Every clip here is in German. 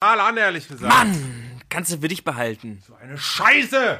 Total an, ehrlich gesagt. Mann, kannst du für dich behalten. So eine Scheiße!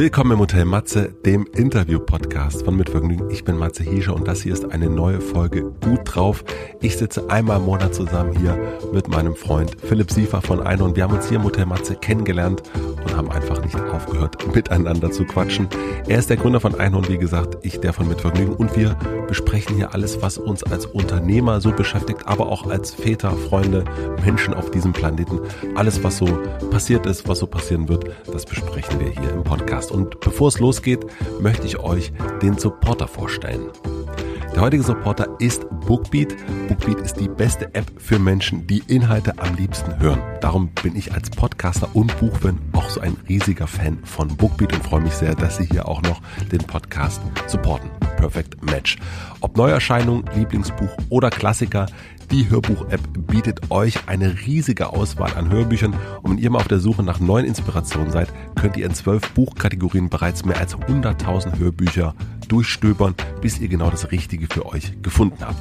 Willkommen im Hotel Matze, dem Interview-Podcast von Mitvergnügen. Ich bin Matze Hiescher und das hier ist eine neue Folge Gut drauf. Ich sitze einmal im Monat zusammen hier mit meinem Freund Philipp Siefer von Einhorn. Wir haben uns hier im Hotel Matze kennengelernt und haben einfach nicht aufgehört, miteinander zu quatschen. Er ist der Gründer von Einhorn, wie gesagt, ich der von Mitvergnügen und wir besprechen hier alles, was uns als Unternehmer so beschäftigt, aber auch als Väter, Freunde, Menschen auf diesem Planeten. Alles, was so passiert ist, was so passieren wird, das besprechen wir hier im Podcast. Und bevor es losgeht, möchte ich euch den Supporter vorstellen. Der heutige Supporter ist Bookbeat. Bookbeat ist die beste App für Menschen, die Inhalte am liebsten hören. Darum bin ich als Podcaster und Buchfan auch so ein riesiger Fan von Bookbeat und freue mich sehr, dass Sie hier auch noch den Podcast supporten. Perfect Match. Ob Neuerscheinung, Lieblingsbuch oder Klassiker, die Hörbuch-App bietet euch eine riesige Auswahl an Hörbüchern und wenn ihr mal auf der Suche nach neuen Inspirationen seid, könnt ihr in zwölf Buchkategorien bereits mehr als 100.000 Hörbücher durchstöbern, bis ihr genau das Richtige für euch gefunden habt.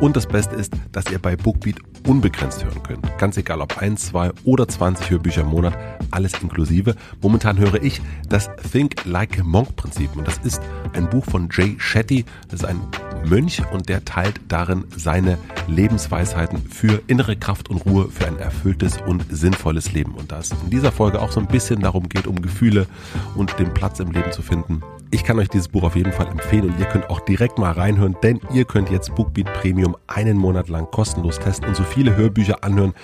Und das Beste ist, dass ihr bei Bookbeat unbegrenzt hören könnt. Ganz egal ob 1, 2 oder 20 Hörbücher im Monat, alles inklusive. Momentan höre ich das Think Like a Monk Prinzip und das ist ein Buch von Jay Shetty. Das ist ein Mönch und der teilt darin seine Lebensweisheiten für innere Kraft und Ruhe für ein erfülltes und sinnvolles Leben. Und da es in dieser Folge auch so ein bisschen darum geht, um Gefühle und den Platz im Leben zu finden. Ich kann euch dieses Buch auf jeden Fall empfehlen und ihr könnt auch direkt mal reinhören, denn ihr könnt jetzt Bookbeat Premium einen Monat lang kostenlos testen und so viele Hörbücher anhören,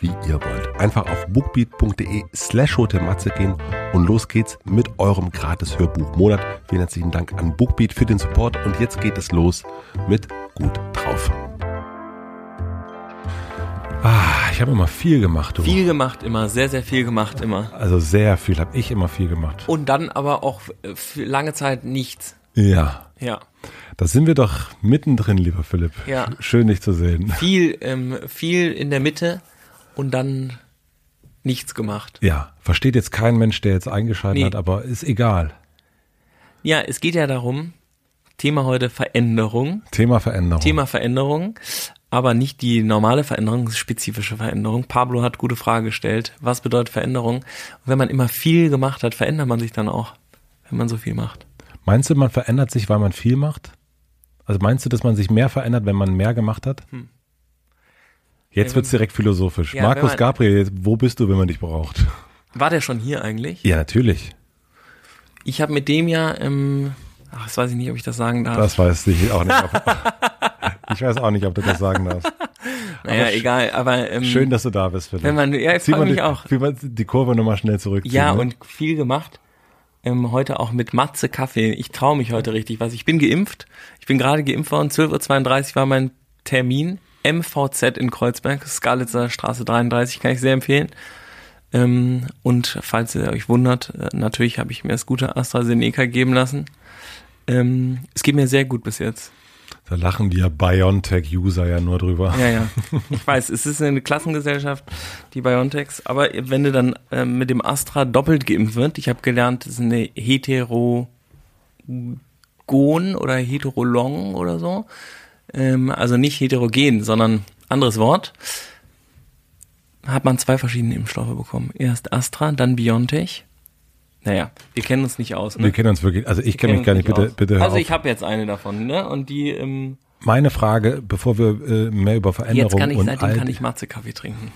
wie ihr wollt. Einfach auf bookbeat.de slash hotelmatze gehen und los geht's mit eurem gratis Hörbuch-Monat. Vielen herzlichen Dank an Bookbeat für den Support und jetzt geht es los mit Gut drauf. Ah, ich habe immer viel gemacht. Du. Viel gemacht immer, sehr, sehr viel gemacht immer. Also sehr viel, habe ich immer viel gemacht. Und dann aber auch für lange Zeit nichts. Ja. Ja. Da sind wir doch mittendrin, lieber Philipp. Ja. Schön, dich zu sehen. Viel, ähm, viel in der Mitte und dann nichts gemacht. Ja, versteht jetzt kein Mensch, der jetzt eingeschaltet Nee. hat, aber ist egal. Ja, es geht ja darum, Thema heute Veränderung. Thema Veränderung. Thema Veränderung, aber nicht die normale Veränderung, spezifische Veränderung. Pablo hat gute Frage gestellt. Was bedeutet Veränderung? Und wenn man immer viel gemacht hat, verändert man sich dann auch, wenn man so viel macht. Meinst du, man verändert sich, weil man viel macht? Also meinst du, dass man sich mehr verändert, wenn man mehr gemacht hat? Hm. Jetzt Ja, wird's direkt philosophisch. Ja, Markus man- Gabriel, wo bist du, wenn man dich braucht? War der schon hier eigentlich? Ja, natürlich. Ich habe mit dem ja, ähm, ach, das weiß ich nicht, ob ich das sagen darf. Das weiß ich auch nicht. Ob, ich weiß auch nicht, ob du das sagen darfst. naja, aber egal, aber ähm, Schön, dass du da bist, Philipp. wenn man, ja, ich mal mich die, auch. zieh mal die Kurve nochmal schnell zurück. Ja, ne? und viel gemacht. Ähm, heute auch mit Matze Kaffee. Ich traue mich heute richtig was. Ich bin geimpft. Ich bin gerade geimpft worden. 12.32 Uhr war mein Termin. MVZ in Kreuzberg, Skalitzer Straße 33, kann ich sehr empfehlen. Ähm, und falls ihr euch wundert, äh, natürlich habe ich mir das gute AstraZeneca geben lassen. Ähm, es geht mir sehr gut bis jetzt. Da lachen die ja BioNTech-User ja nur drüber. Ja, ja. Ich weiß, es ist eine Klassengesellschaft, die BioNTechs. Aber wenn du dann ähm, mit dem Astra doppelt geimpft wird, ich habe gelernt, das ist eine Heterogon oder Heterolong oder so. Ähm, also nicht heterogen, sondern anderes Wort. Hat man zwei verschiedene Impfstoffe bekommen. Erst Astra, dann BioNTech. Naja, wir kennen uns nicht aus. Ne? Wir kennen uns wirklich, also ich kenne mich gar nicht, bitte, aus. bitte hör Also auf. ich habe jetzt eine davon, ne? Und die, ähm, Meine Frage, bevor wir äh, mehr über Veränderung jetzt kann ich, und seitdem kann ich Matze-Kaffee trinken.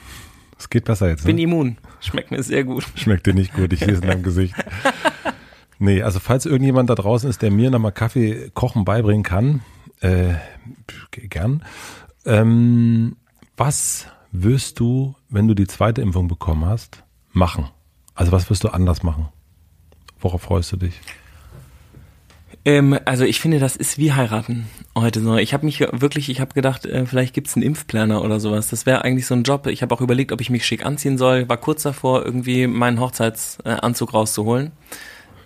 Es geht besser jetzt. Bin Ne? immun. Schmeckt mir sehr gut. Schmeckt dir nicht gut, ich sehe es in deinem Gesicht. Nee, also falls irgendjemand da draußen ist, der mir nochmal Kaffee kochen beibringen kann, äh, gern. Ähm, was wirst du, wenn du die zweite Impfung bekommen hast, machen? Also was wirst du anders machen? Worauf freust du dich? Ähm, also ich finde, das ist wie heiraten heute so. Ich habe mich wirklich, ich habe gedacht, äh, vielleicht gibt's einen Impfplaner oder sowas. Das wäre eigentlich so ein Job. Ich habe auch überlegt, ob ich mich schick anziehen soll. War kurz davor, irgendwie meinen Hochzeitsanzug rauszuholen.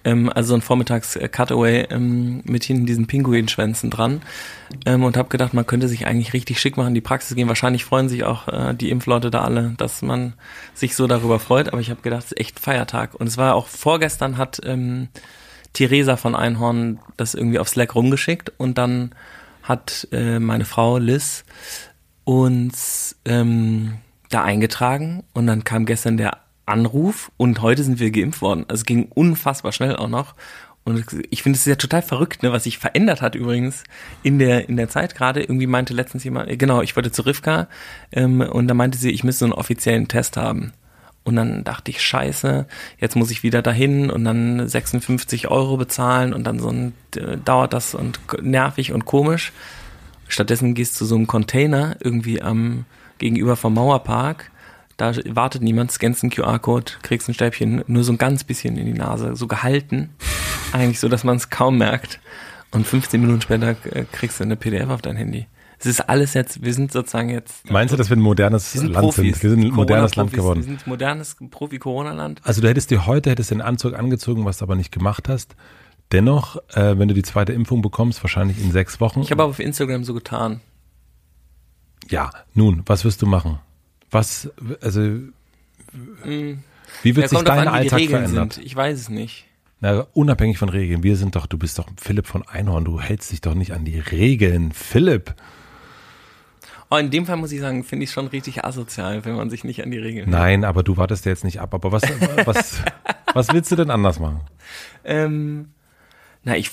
Ähm, also so ein Vormittags-Cutaway ähm, mit hinten diesen Pinguinschwänzen dran. Ähm, und habe gedacht, man könnte sich eigentlich richtig schick machen, in die Praxis gehen. Wahrscheinlich freuen sich auch äh, die Impfleute da alle, dass man sich so darüber freut. Aber ich habe gedacht, es ist echt Feiertag. Und es war auch vorgestern hat ähm, Theresa von Einhorn das irgendwie auf Slack rumgeschickt und dann hat äh, meine Frau Liz uns ähm, da eingetragen und dann kam gestern der Anruf und heute sind wir geimpft worden. Also es ging unfassbar schnell auch noch. Und ich finde es ja total verrückt, ne, was sich verändert hat übrigens in der in der Zeit gerade. Irgendwie meinte letztens jemand, äh, genau, ich wollte zu Rivka ähm, und da meinte sie, ich müsste so einen offiziellen Test haben. Und dann dachte ich, scheiße, jetzt muss ich wieder dahin und dann 56 Euro bezahlen und dann so ein, äh, dauert das und nervig und komisch. Stattdessen gehst du zu so einem Container irgendwie am gegenüber vom Mauerpark. Da wartet niemand, scannst einen QR-Code, kriegst ein Stäbchen, nur so ein ganz bisschen in die Nase, so gehalten. Eigentlich so, dass man es kaum merkt. Und 15 Minuten später äh, kriegst du eine PDF auf dein Handy. Es ist alles jetzt, wir sind sozusagen jetzt. Meinst du, dass wir ein modernes wir sind Land Profis, sind? Wir sind ein modernes Land geworden. Wir sind ein modernes Profi-Corona-Land. Also du hättest dir heute hättest den Anzug angezogen, was du aber nicht gemacht hast. Dennoch, äh, wenn du die zweite Impfung bekommst, wahrscheinlich in sechs Wochen. Ich habe aber auf Instagram so getan. ja, nun, was wirst du machen? Was, also, wie wird Ja, sich dein an, Alltag verändern? Ich weiß es nicht. Na, unabhängig von Regeln. Wir sind doch, du bist doch Philipp von Einhorn. Du hältst dich doch nicht an die Regeln. Philipp. Oh, in dem Fall muss ich sagen, finde ich schon richtig asozial, wenn man sich nicht an die Regeln hält. Nein, aber du wartest ja jetzt nicht ab. Aber was, was, was willst du denn anders machen? Ähm, na, ich,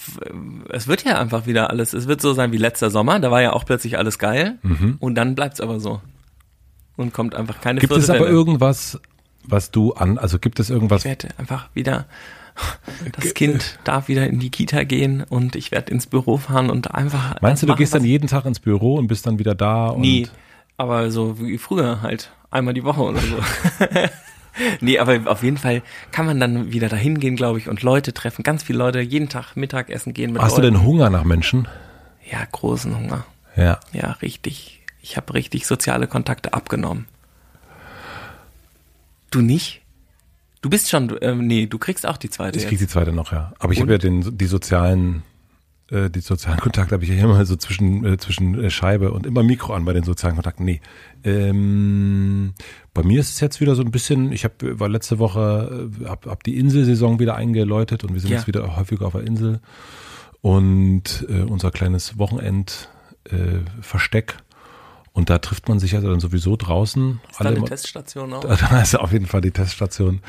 es wird ja einfach wieder alles, es wird so sein wie letzter Sommer, da war ja auch plötzlich alles geil Mhm. und dann bleibt's aber so. Und kommt einfach keine Gibt es aber irgendwas, was du an, also gibt es irgendwas, Ich werde einfach wieder, das Kind darf wieder in die Kita gehen und ich werde ins Büro fahren und einfach. meinst du, du gehst dann jeden Tag ins Büro und bist dann wieder da? Und Nie. Aber so wie früher halt. Einmal die Woche oder so. nee, aber auf jeden Fall kann man dann wieder dahin gehen, glaube ich, und Leute treffen. Ganz viele Leute jeden Tag Mittagessen gehen mit Hast du Leuten. denn Hunger nach Menschen? Ja, großen Hunger. Ja. Ja, richtig. Ich habe richtig soziale Kontakte abgenommen. Du nicht? Du bist schon, ähm, nee, du kriegst auch die zweite Ich krieg jetzt. die zweite noch, ja. Aber ich habe ja den, die sozialen, äh, die sozialen Kontakte habe ich ja immer so zwischen, äh, zwischen äh, Scheibe und immer Mikro an bei den sozialen Kontakten. Nee. Ähm, bei mir ist es jetzt wieder so ein bisschen, ich hab, war letzte Woche, äh, hab, hab die Inselsaison wieder eingeläutet und wir sind Ja. jetzt wieder häufiger auf der Insel. Und äh, unser kleines Wochenend äh, Versteck. Und da trifft man sich ja dann sowieso draußen. Ist da eine Teststation auch? da ist auf jeden Fall die Teststation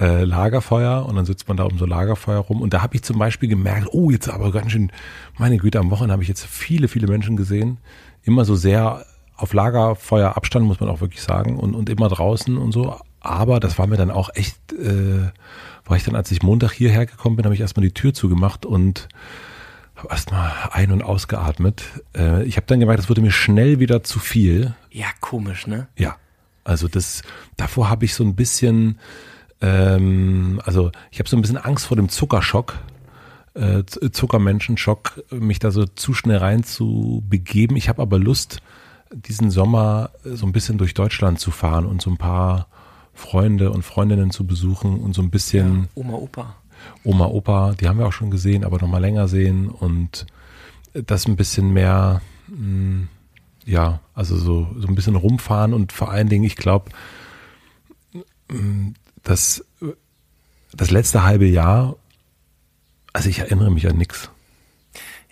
äh, Lagerfeuer und dann sitzt man da um so Lagerfeuer rum. Und da habe ich zum Beispiel gemerkt, oh, jetzt aber ganz schön, meine Güte, am Wochenende habe ich jetzt viele, viele Menschen gesehen. Immer so sehr auf Lagerfeuer Abstand, muss man auch wirklich sagen, und, und immer draußen und so. Aber das war mir dann auch echt, äh, war ich dann, als ich Montag hierher gekommen bin, habe ich erstmal die Tür zugemacht und habe erstmal ein- und ausgeatmet. Äh, ich habe dann gemerkt, das wurde mir schnell wieder zu viel. Ja, komisch, ne? Ja, also das, davor habe ich so ein bisschen, ähm, also ich habe so ein bisschen Angst vor dem Zuckerschock, äh, Zuckermenschenschock, mich da so zu schnell rein zu begeben. Ich habe aber Lust, diesen Sommer äh, so ein bisschen durch Deutschland zu fahren und so ein paar Freunde und Freundinnen zu besuchen und so ein bisschen Oma, Opa. Oma, Opa, die haben wir auch schon gesehen, aber noch mal länger sehen und das ein bisschen mehr, mh, ja, also so, so ein bisschen rumfahren und vor allen Dingen, ich glaube, das, das letzte halbe Jahr, also ich erinnere mich an nichts.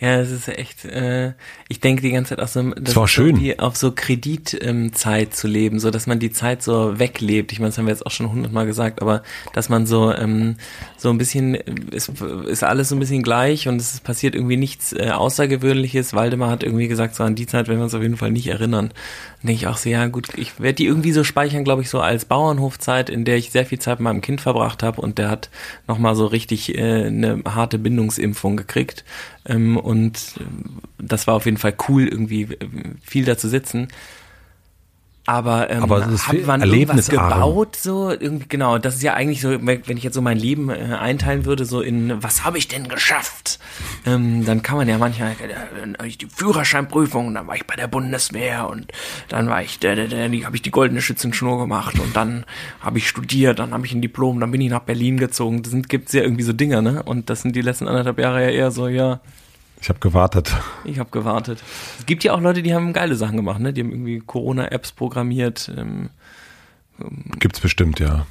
Ja, es ist echt, äh, ich denke die ganze Zeit auch so, das war ist schön. so auf so Kreditzeit ähm, Zeit zu leben, so dass man die Zeit so weglebt. Ich meine, das haben wir jetzt auch schon hundertmal gesagt, aber dass man so ähm, so ein bisschen, es ist alles so ein bisschen gleich und es passiert irgendwie nichts äh, Außergewöhnliches. Waldemar hat irgendwie gesagt, so an die Zeit werden wir uns auf jeden Fall nicht erinnern. Denke ich auch so, ja gut, ich werde die irgendwie so speichern, glaube ich, so als Bauernhofzeit, in der ich sehr viel Zeit mit meinem Kind verbracht habe und der hat nochmal so richtig äh, eine harte Bindungsimpfung gekriegt. Ähm, und ähm, das war auf jeden Fall cool, irgendwie äh, viel da zu sitzen. Aber, ähm, Aber viel hat man irgendwas gebaut, so irgendwie genau. Das ist ja eigentlich so, wenn ich jetzt so mein Leben äh, einteilen würde, so in was habe ich denn geschafft, ähm, dann kann man ja manchmal äh, dann hab ich die Führerscheinprüfung, dann war ich bei der Bundeswehr und dann war ich, der, die habe ich die goldene Schützenschnur gemacht und dann habe ich studiert, dann habe ich ein Diplom, dann bin ich nach Berlin gezogen. Das sind, gibt's ja irgendwie so Dinger, ne? Und das sind die letzten anderthalb Jahre ja eher so, ja, Ich habe gewartet. ich habe gewartet. Es gibt ja auch Leute, die haben geile Sachen gemacht, ne? Die haben irgendwie Corona-Apps programmiert. Ähm, Gibt's bestimmt, ja.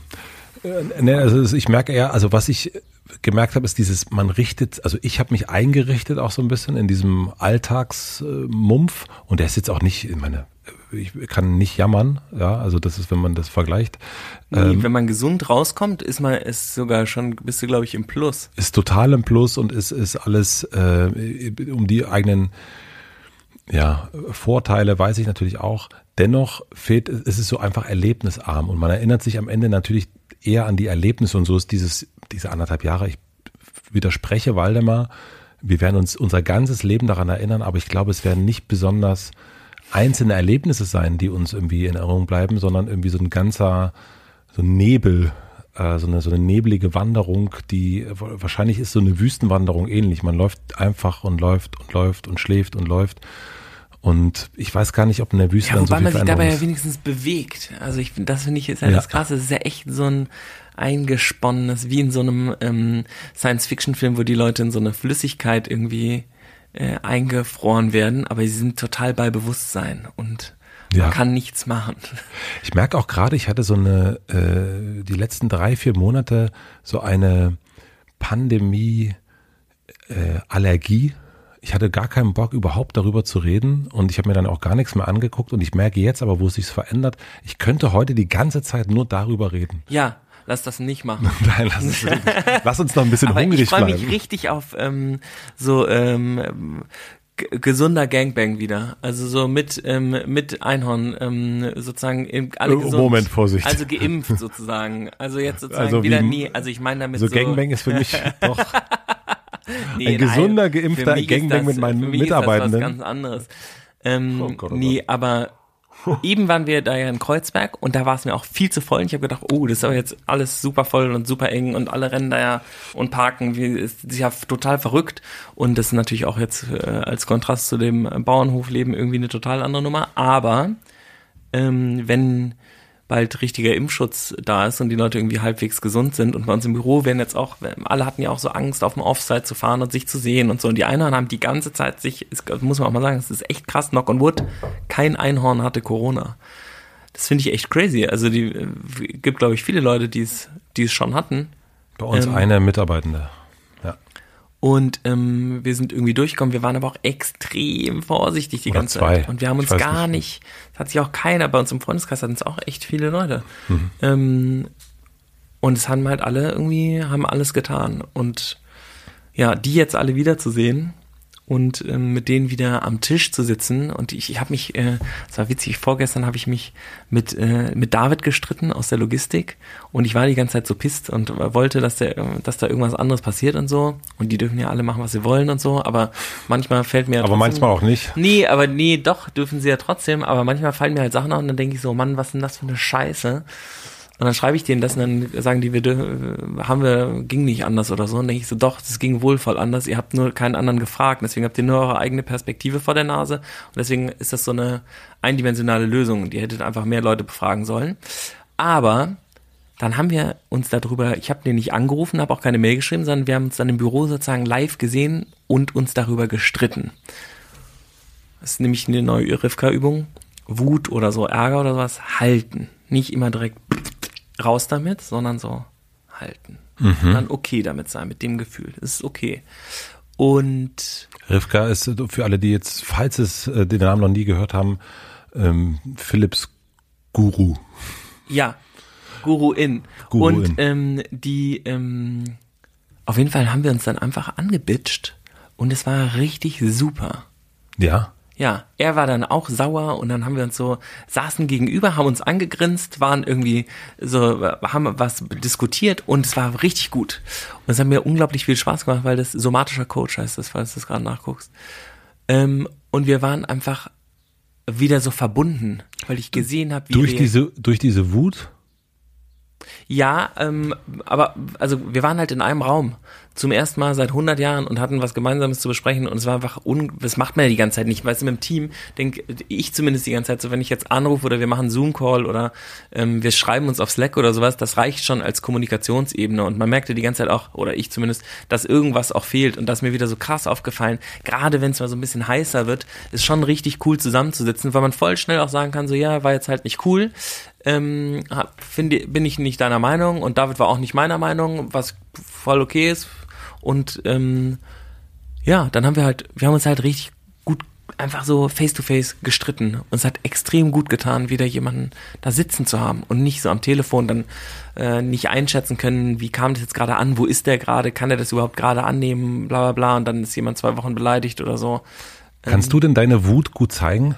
Äh, Ne, also ich merke eher, also was ich, gemerkt habe, ist dieses, man richtet, also ich habe mich eingerichtet auch so ein bisschen in diesem Alltagsmumpf und der ist jetzt auch nicht, ich meine, ich kann nicht jammern, ja, also das ist, wenn man das vergleicht. Nee, ähm, wenn man gesund rauskommt, ist man ist sogar schon, bist du, glaube ich, im Plus. Ist total im Plus und ist, ist alles äh, um die eigenen ja, Vorteile weiß ich natürlich auch. Dennoch fehlt, es ist so einfach erlebnisarm und man erinnert sich am Ende natürlich eher an die Erlebnisse und so ist dieses, diese anderthalb Jahre. Ich widerspreche Waldemar. Wir werden uns unser ganzes Leben daran erinnern, aber ich glaube, es werden nicht besonders einzelne Erlebnisse sein, die uns irgendwie in Erinnerung bleiben, sondern irgendwie so ein ganzer, so ein Nebel, äh, so eine, so eine nebelige Wanderung, die wahrscheinlich ist so eine Wüstenwanderung ähnlich. Man läuft einfach und läuft und läuft und schläft und läuft. Und ich weiß gar nicht, ob in der Wüste ja, dann so viel man sich dabei ja wenigstens bewegt. Also ich, das finde ich ist ja, ja das Krasse. Das ist ja echt so ein eingesponnenes, wie in so einem ähm, Science-Fiction-Film, wo die Leute in so eine Flüssigkeit irgendwie äh, eingefroren werden, aber sie sind total bei Bewusstsein und ja. man kann nichts machen. Ich merke auch gerade, ich hatte so eine, äh, die letzten drei, vier Monate so eine Pandemie, äh, ich hatte gar keinen Bock, überhaupt darüber zu reden und ich habe mir dann auch gar nichts mehr angeguckt und ich merke jetzt aber, wo es sich verändert, ich könnte heute die ganze Zeit nur darüber reden. Ja, lass das nicht machen. Nein, lass, es, lass uns noch ein bisschen aber hungrig ich bleiben. Ich freue mich richtig auf ähm, so ähm, gesunder Gangbang wieder. Also so mit ähm, mit Einhorn ähm, sozusagen im, alle gesund. Moment, Vorsicht. Also geimpft sozusagen. Also jetzt sozusagen also wieder nie. Also ich meine damit so. So Gangbang ist für mich doch nee, ein gesunder, geimpfter Gangbang mit meinen für mich Mitarbeitenden. Ist das was ganz anderes. Ähm, oh Gott, oh nee, Gott. aber eben waren wir da ja in Kreuzberg und da war es mir auch viel zu voll. Und ich habe gedacht, oh, das ist aber jetzt alles super voll und super eng und alle rennen da ja und parken. Wie, ist ja total verrückt. Und das ist natürlich auch jetzt äh, als Kontrast zu dem Bauernhofleben irgendwie eine total andere Nummer. Aber ähm, wenn bald richtiger Impfschutz da ist und die Leute irgendwie halbwegs gesund sind. Und bei uns im Büro werden jetzt auch, alle hatten ja auch so Angst, auf dem Offside zu fahren und sich zu sehen und so. Und die Einhorn haben die ganze Zeit sich, muss man auch mal sagen, es ist echt krass, Knock on Wood, kein Einhorn hatte Corona. Das finde ich echt crazy. Also die äh, gibt, glaube ich, viele Leute, die es, die es schon hatten. Bei uns ähm, eine Mitarbeitende. Und ähm, wir sind irgendwie durchgekommen. Wir waren aber auch extrem vorsichtig die Oder ganze zwei. Zeit. Und wir haben uns gar nicht, es hat sich auch keiner, bei uns im Freundeskreis hatten es auch echt viele Leute. Mhm. Ähm, und es haben halt alle irgendwie, haben alles getan. Und ja, die jetzt alle wiederzusehen, und ähm, mit denen wieder am Tisch zu sitzen. Und ich, ich habe mich, äh, es war witzig, vorgestern habe ich mich mit, äh, mit David gestritten aus der Logistik und ich war die ganze Zeit so pisst und wollte, dass, der, dass da irgendwas anderes passiert und so. Und die dürfen ja alle machen, was sie wollen und so, aber manchmal fällt mir. Aber trotzdem, manchmal auch nicht. Nee, aber nee, doch, dürfen sie ja trotzdem, aber manchmal fallen mir halt Sachen auf und dann denke ich so, Mann, was ist denn das für eine Scheiße? Und dann schreibe ich denen das und dann sagen die, wir haben wir, ging nicht anders oder so. Und dann denke ich so, doch, das ging wohl voll anders. Ihr habt nur keinen anderen gefragt. Deswegen habt ihr nur eure eigene Perspektive vor der Nase. Und deswegen ist das so eine eindimensionale Lösung. Die hättet einfach mehr Leute befragen sollen. Aber dann haben wir uns darüber, ich habe den nicht angerufen, habe auch keine Mail geschrieben, sondern wir haben uns dann im Büro sozusagen live gesehen und uns darüber gestritten. Das ist nämlich eine neue Rivka-Übung. Wut oder so, Ärger oder sowas, halten. Nicht immer direkt raus damit, sondern so halten. Mhm. Dann okay damit sein, mit dem Gefühl. Das ist okay. Und Rivka ist für alle, die jetzt, falls es äh, den Namen noch nie gehört haben, ähm, Philips Guru. Ja, Guru in. Guru Und in. Ähm, die, ähm, auf jeden Fall haben wir uns dann einfach angebitscht und es war richtig super. Ja. Ja, er war dann auch sauer und dann haben wir uns so, saßen gegenüber, haben uns angegrinst, waren irgendwie so, haben was diskutiert und es war richtig gut. Und es hat mir unglaublich viel Spaß gemacht, weil das somatischer Coach heißt das, falls du das gerade nachguckst. Ähm, und wir waren einfach wieder so verbunden, weil ich gesehen habe, wie durch diese durch diese Wut ja, ähm, aber also wir waren halt in einem Raum zum ersten Mal seit 100 Jahren und hatten was Gemeinsames zu besprechen und es war einfach, un das macht man ja die ganze Zeit nicht, weißt du, mit dem Team denke ich zumindest die ganze Zeit so, wenn ich jetzt anrufe oder wir machen Zoom-Call oder ähm, wir schreiben uns auf Slack oder sowas, das reicht schon als Kommunikationsebene und man merkte die ganze Zeit auch, oder ich zumindest, dass irgendwas auch fehlt und das mir wieder so krass aufgefallen, gerade wenn es mal so ein bisschen heißer wird, ist schon richtig cool zusammenzusitzen, weil man voll schnell auch sagen kann, so ja, war jetzt halt nicht cool, ähm, finde, bin ich nicht deiner Meinung und David war auch nicht meiner Meinung, was voll okay ist. Und ähm, ja, dann haben wir halt, wir haben uns halt richtig gut einfach so face to face gestritten. Und es hat extrem gut getan, wieder jemanden da sitzen zu haben und nicht so am Telefon dann äh, nicht einschätzen können, wie kam das jetzt gerade an, wo ist der gerade, kann er das überhaupt gerade annehmen, bla bla bla und dann ist jemand zwei Wochen beleidigt oder so. Kannst du denn deine Wut gut zeigen?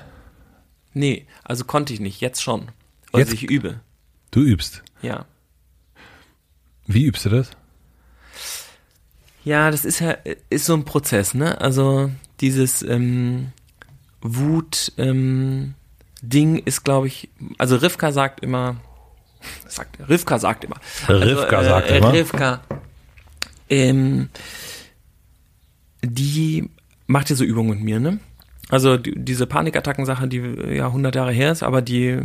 Nee, also konnte ich nicht, jetzt schon. Also Jetzt- ich übe. Du übst. Ja. Wie übst du das? Ja, das ist ja ist so ein Prozess, ne? Also dieses ähm, Wut ähm, Ding ist, glaube ich, also Rivka sagt immer, sagt Rivka sagt immer, Rivka also, sagt immer. Rivka, ähm, die macht ja so Übungen mit mir, ne? Also die, diese Panikattacken-Sache, die ja 100 Jahre her ist, aber die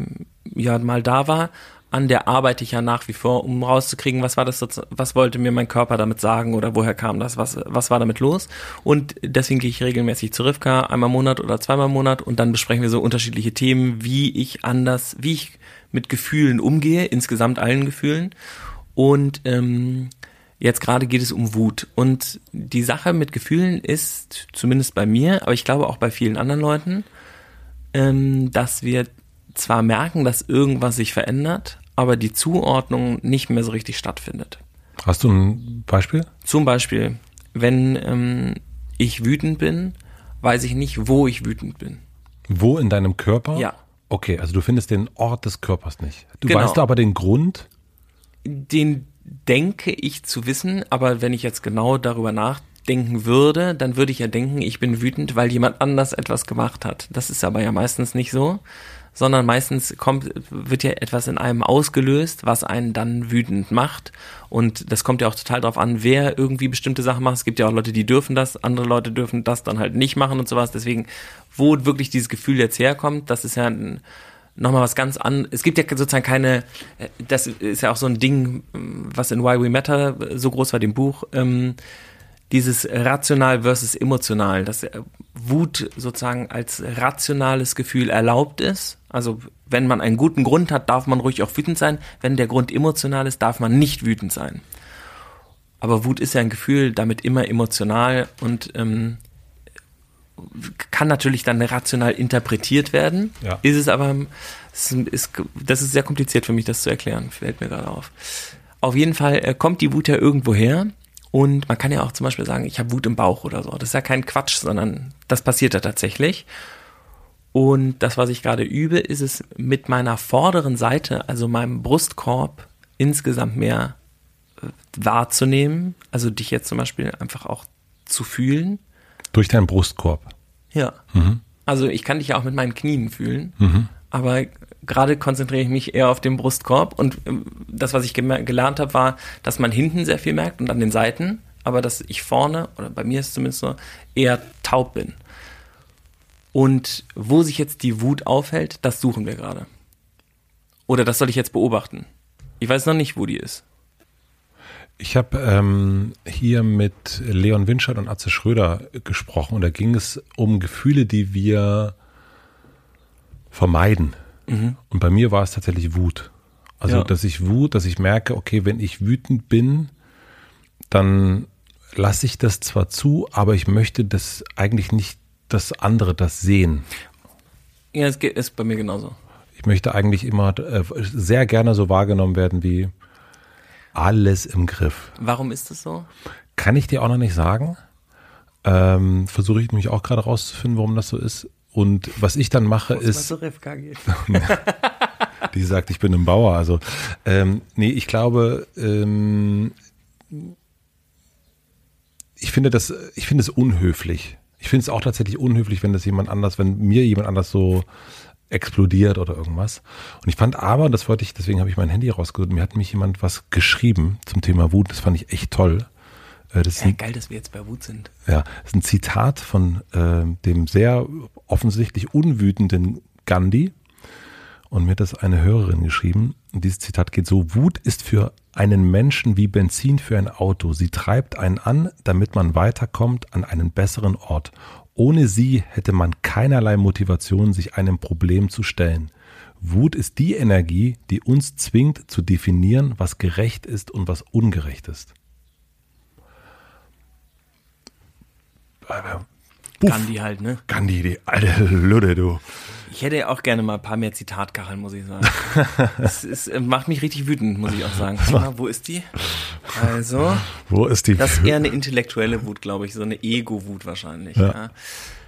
ja mal da war, an der arbeite ich ja nach wie vor, um rauszukriegen, was war das, was wollte mir mein Körper damit sagen oder woher kam das, was, was war damit los. Und deswegen gehe ich regelmäßig zu Rivka, einmal im Monat oder zweimal im Monat und dann besprechen wir so unterschiedliche Themen, wie ich anders, wie ich mit Gefühlen umgehe, insgesamt allen Gefühlen. Und ähm, Jetzt gerade geht es um Wut. Und die Sache mit Gefühlen ist, zumindest bei mir, aber ich glaube auch bei vielen anderen Leuten, ähm, dass wir zwar merken, dass irgendwas sich verändert, aber die Zuordnung nicht mehr so richtig stattfindet. Hast du ein Beispiel? Zum Beispiel, wenn ähm, ich wütend bin, weiß ich nicht, wo ich wütend bin. Wo in deinem Körper? Ja. Okay, also du findest den Ort des Körpers nicht. Du Genau. weißt aber den Grund. Den denke ich zu wissen, aber wenn ich jetzt genau darüber nachdenken würde, dann würde ich ja denken, ich bin wütend, weil jemand anders etwas gemacht hat. Das ist aber ja meistens nicht so, sondern meistens kommt, wird ja etwas in einem ausgelöst, was einen dann wütend macht. Und das kommt ja auch total drauf an, wer irgendwie bestimmte Sachen macht. Es gibt ja auch Leute, die dürfen das, andere Leute dürfen das dann halt nicht machen und sowas. Deswegen, wo wirklich dieses Gefühl jetzt herkommt, das ist ja ein, nochmal was ganz an. Es gibt ja sozusagen keine, äh, das ist ja auch so ein Ding, was in Why We Matter so groß war, dem Buch, ähm, dieses rational versus emotional, dass äh, Wut sozusagen als rationales Gefühl erlaubt ist. Also wenn man einen guten Grund hat, darf man ruhig auch wütend sein. Wenn der Grund emotional ist, darf man nicht wütend sein. Aber Wut ist ja ein Gefühl, damit immer emotional und ähm, kann natürlich dann rational interpretiert werden. Ja. Ist es aber, es ist, das ist sehr kompliziert für mich, das zu erklären, fällt mir gerade auf. Auf jeden Fall äh, kommt die Wut ja irgendwo her und man kann ja auch zum Beispiel sagen, ich habe Wut im Bauch oder so. Das ist ja kein Quatsch, sondern das passiert ja tatsächlich. Und das, was ich gerade übe, ist es mit meiner vorderen Seite, also meinem Brustkorb, insgesamt mehr äh, wahrzunehmen. Also dich jetzt zum Beispiel einfach auch zu fühlen. Durch deinen Brustkorb. Ja. Also ich kann dich ja auch mit meinen Knien fühlen, aber gerade konzentriere ich mich eher auf den Brustkorb und ähm, das, was ich gelernt habe, war, dass man hinten sehr viel merkt und an den Seiten, aber dass ich vorne, oder bei mir ist es zumindest so, eher taub bin. Und wo sich jetzt die Wut aufhält, das suchen wir gerade. Oder das soll ich jetzt beobachten. Ich weiß noch nicht, wo die ist. Ich habe ähm, hier mit Leon Winscheid und Atze Schröder gesprochen und da ging es um Gefühle, die wir vermeiden. Und bei mir war es tatsächlich Wut. Also, Ja. dass ich Wut, dass ich merke, okay, wenn ich wütend bin, dann lasse ich das zwar zu, aber ich möchte das eigentlich nicht, dass andere das sehen. Ja, es geht, ist bei mir genauso. Ich möchte eigentlich immer äh, sehr gerne so wahrgenommen werden wie alles im Griff. Warum ist das so? Kann ich dir auch noch nicht sagen. Ähm, Versuche ich nämlich auch gerade rauszufinden, warum das so ist. Und was ich dann mache, ist, die sagt, ich bin ein Bauer. Also, ähm, nee, ich glaube, ähm, ich finde das, ich finde es unhöflich. Ich finde es auch tatsächlich unhöflich, wenn das jemand anders, wenn mir jemand anders so explodiert oder irgendwas. Und ich fand aber, das wollte ich, deswegen habe ich mein Handy rausgesucht, mir hat mich jemand was geschrieben zum Thema Wut. Das fand ich echt toll. Äh, Das Ja, ein geil, dass wir jetzt bei Wut sind. ja, das ist ein Zitat von ähm, dem sehr offensichtlich unwütenden Gandhi. Und mir hat das eine Hörerin geschrieben. Und dieses Zitat geht so, Wut ist für einen Menschen wie Benzin für ein Auto. Sie treibt einen an, damit man weiterkommt an einen besseren Ort. Ohne sie hätte man keinerlei Motivation, sich einem Problem zu stellen. Wut ist die Energie, die uns zwingt zu definieren, was gerecht ist und was ungerecht ist. Buff. Gandhi halt, ne? Gandhi, die alte Ludde, du. Ich hätte ja auch gerne mal ein paar mehr Zitatkacheln, muss ich sagen. Es ist, äh, macht mich richtig wütend, muss ich auch sagen. Mal, wo ist die? Also. Wo ist die? Das ist eher eine intellektuelle Wut, glaube ich, so eine Ego-Wut wahrscheinlich. Ja. ja.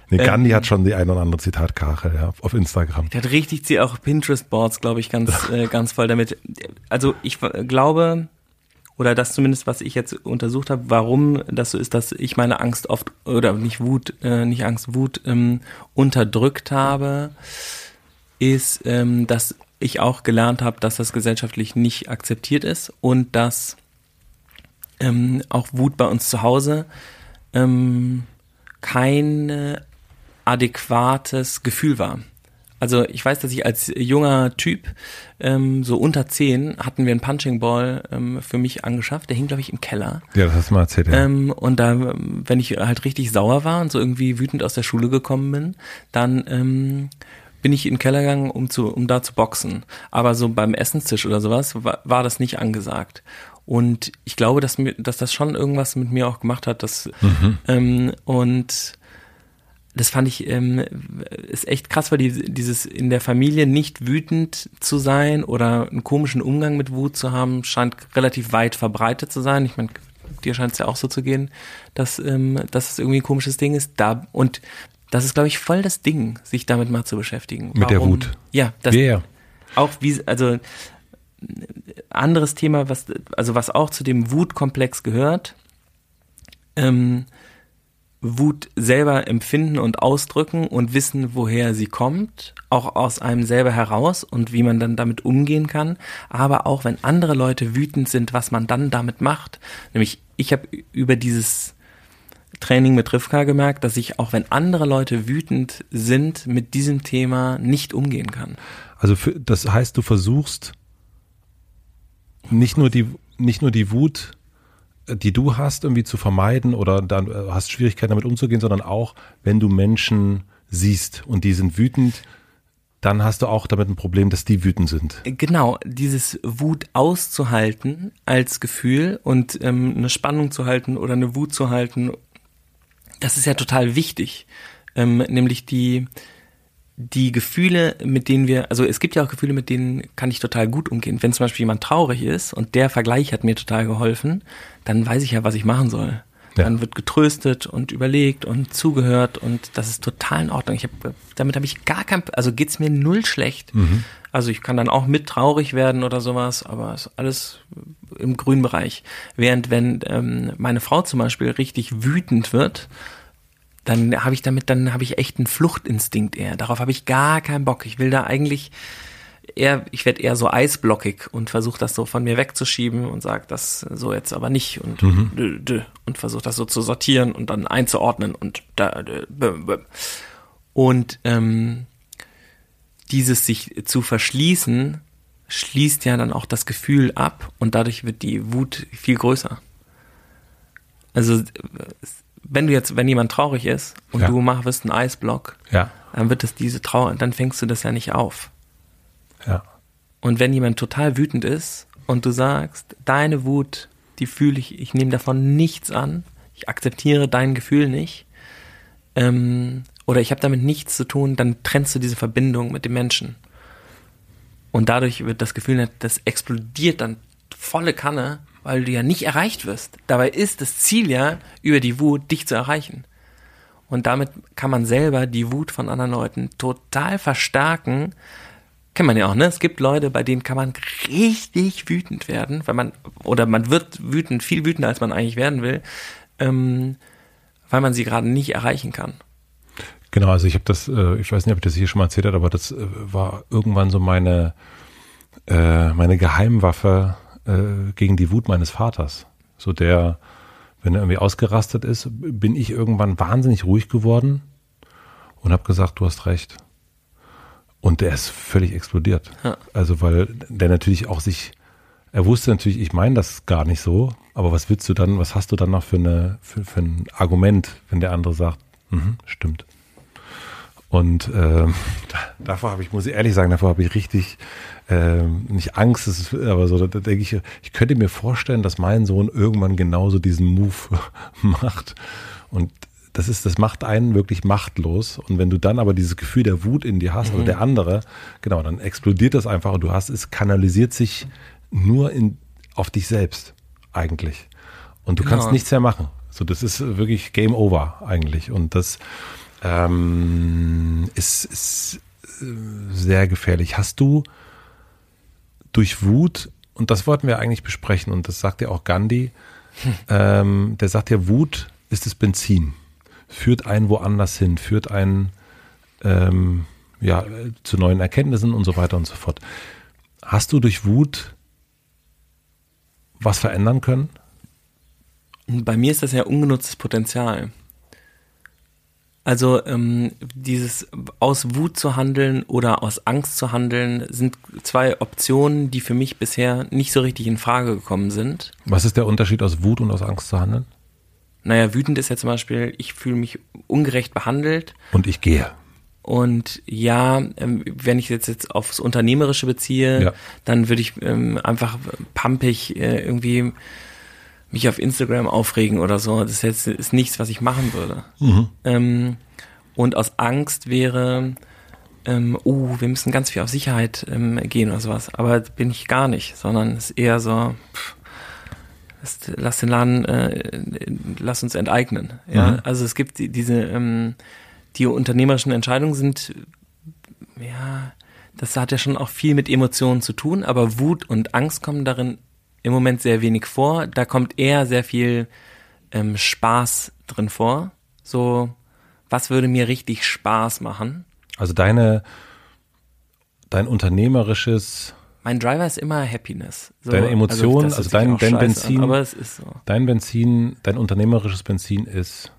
Nee, Gandhi ähm, hat schon die ein oder andere Zitatkachel ja, auf Instagram. Der hat richtig sie auch Pinterest-Boards, glaube ich, ganz, äh, ganz voll damit. Also ich glaube, oder das zumindest, was ich jetzt untersucht habe, warum das so ist, dass ich meine Angst oft oder nicht Wut, äh, nicht Angst, Wut ähm, unterdrückt habe, ist, ähm, dass ich auch gelernt habe, dass das gesellschaftlich nicht akzeptiert ist und dass ähm, auch Wut bei uns zu Hause ähm, keine adäquates Gefühl war. Also ich weiß, dass ich als junger Typ, ähm, so unter zehn, hatten wir einen Punching Ball ähm, für mich angeschafft. Der hing, glaube ich, im Keller. Ja, das hast du mal erzählt, ja. Ähm, und da, wenn ich halt richtig sauer war und so irgendwie wütend aus der Schule gekommen bin, dann ähm, bin ich in den Keller gegangen, um zu, um da zu boxen. Aber so beim Essenstisch oder sowas war, war das nicht angesagt. Und ich glaube, dass mir, dass das schon irgendwas mit mir auch gemacht hat, dass mhm. ähm, und das fand ich ähm, ist echt krass, weil die, dieses in der Familie nicht wütend zu sein oder einen komischen Umgang mit Wut zu haben, scheint relativ weit verbreitet zu sein. Ich meine, dir scheint es ja auch so zu gehen, dass, ähm, dass es irgendwie ein komisches Ding ist. Da und das ist, glaube ich, voll das Ding, sich damit mal zu beschäftigen. Mit Warum? der Wut. Ja, das yeah. auch wie also anderes Thema, was also was auch zu dem Wutkomplex gehört. Ähm, Wut selber empfinden und ausdrücken und wissen, woher sie kommt, auch aus einem selber heraus und wie man dann damit umgehen kann, aber auch wenn andere Leute wütend sind, was man dann damit macht. Nämlich ich habe über dieses Training mit Rivka gemerkt, dass ich auch wenn andere Leute wütend sind, mit diesem Thema nicht umgehen kann. Also für, das heißt, du versuchst nicht nur die nicht nur die Wut die du hast, irgendwie zu vermeiden oder dann äh, hast Schwierigkeiten damit umzugehen, sondern auch, wenn du Menschen siehst und die sind wütend, dann hast du auch damit ein Problem, dass die wütend sind. Genau, dieses Wut auszuhalten als Gefühl und ähm, eine Spannung zu halten oder eine Wut zu halten, das ist ja total wichtig. Ähm, nämlich die, die Gefühle, mit denen wir, also es gibt ja auch Gefühle, mit denen kann ich total gut umgehen. Wenn zum Beispiel jemand traurig ist und der Vergleich hat mir total geholfen, dann weiß ich ja, was ich machen soll. Ja. Dann wird getröstet und überlegt und zugehört und das ist total in Ordnung. Ich hab, damit habe ich gar kein, also geht's mir null schlecht. Mhm. Also ich kann dann auch mit traurig werden oder sowas, aber ist alles im grünen Bereich. Während wenn ähm, meine Frau zum Beispiel richtig wütend wird, dann habe ich damit, dann habe ich echt einen Fluchtinstinkt eher. Darauf habe ich gar keinen Bock. Ich will da eigentlich eher, ich werde eher so eisblockig und versuche das so von mir wegzuschieben und sage das so jetzt aber nicht und mhm. und versuche das so zu sortieren und dann einzuordnen und da und ähm, dieses sich zu verschließen schließt ja dann auch das Gefühl ab und dadurch wird die Wut viel größer. Also wenn du jetzt, wenn jemand traurig ist und ja. du machst einen Eisblock, ja. dann wird es diese Trauer, dann fängst du das ja nicht auf. Ja. Und wenn jemand total wütend ist und du sagst, deine Wut, die fühle ich, ich nehme davon nichts an, ich akzeptiere dein Gefühl nicht, ähm, oder ich habe damit nichts zu tun, dann trennst du diese Verbindung mit dem Menschen. Und dadurch wird das Gefühl, das explodiert dann volle Kanne weil du ja nicht erreicht wirst. Dabei ist das Ziel ja, über die Wut dich zu erreichen. Und damit kann man selber die Wut von anderen Leuten total verstärken. Kennt man ja auch, ne? Es gibt Leute, bei denen kann man richtig wütend werden, weil man, oder man wird wütend, viel wütender, als man eigentlich werden will, ähm, weil man sie gerade nicht erreichen kann. Genau, also ich habe das, äh, ich weiß nicht, ob ich das hier schon mal erzählt habe, aber das äh, war irgendwann so meine, äh, meine Geheimwaffe äh, gegen die Wut meines Vaters. So der, wenn er irgendwie ausgerastet ist, bin ich irgendwann wahnsinnig ruhig geworden und habe gesagt, du hast recht. Und der ist völlig explodiert. Ja. Also weil der natürlich auch sich, er wusste natürlich, ich meine das gar nicht so, aber was willst du dann, was hast du dann noch für, eine, für, für ein Argument, wenn der andere sagt, mhm, stimmt. Und äh, davor habe ich, muss ich ehrlich sagen, davor habe ich richtig ähm, nicht Angst, ist, aber so, da denke ich, ich könnte mir vorstellen, dass mein Sohn irgendwann genauso diesen Move macht. Und das ist, das macht einen wirklich machtlos. Und wenn du dann aber dieses Gefühl der Wut in dir hast, mhm. oder der andere, genau, dann explodiert das einfach und du hast, es kanalisiert sich nur in, auf dich selbst, eigentlich. Und du genau. kannst nichts mehr machen. So, das ist wirklich Game Over eigentlich. Und das ähm, ist, ist äh, sehr gefährlich. Hast du durch Wut, und das wollten wir eigentlich besprechen, und das sagt ja auch Gandhi, hm. ähm, der sagt ja, Wut ist das Benzin, führt einen woanders hin, führt einen ähm, ja, zu neuen Erkenntnissen und so weiter und so fort. Hast du durch Wut was verändern können? Bei mir ist das ja ungenutztes Potenzial. Also ähm, dieses aus Wut zu handeln oder aus Angst zu handeln sind zwei Optionen, die für mich bisher nicht so richtig in Frage gekommen sind. Was ist der Unterschied aus Wut und aus Angst zu handeln? Naja, wütend ist ja zum Beispiel, ich fühle mich ungerecht behandelt. Und ich gehe. Und ja, ähm, wenn ich jetzt, jetzt aufs Unternehmerische beziehe, ja. dann würde ich ähm, einfach pumpig äh, irgendwie mich auf Instagram aufregen oder so. Das ist jetzt ist nichts, was ich machen würde. Mhm. Ähm, und aus Angst wäre, ähm, oh, wir müssen ganz viel auf Sicherheit ähm, gehen oder sowas. Aber bin ich gar nicht, sondern es ist eher so, pff, lass den Laden, äh, lass uns enteignen. Ja, mhm. also es gibt die, diese, ähm, die unternehmerischen Entscheidungen sind, ja, das hat ja schon auch viel mit Emotionen zu tun, aber Wut und Angst kommen darin im Moment sehr wenig vor. Da kommt eher sehr viel ähm, Spaß drin vor. So, was würde mir richtig Spaß machen? Also deine, dein unternehmerisches mein Driver ist immer Happiness. So, deine Emotionen, also, also dein, dein Benzin, an, so. dein Benzin, dein unternehmerisches Benzin ist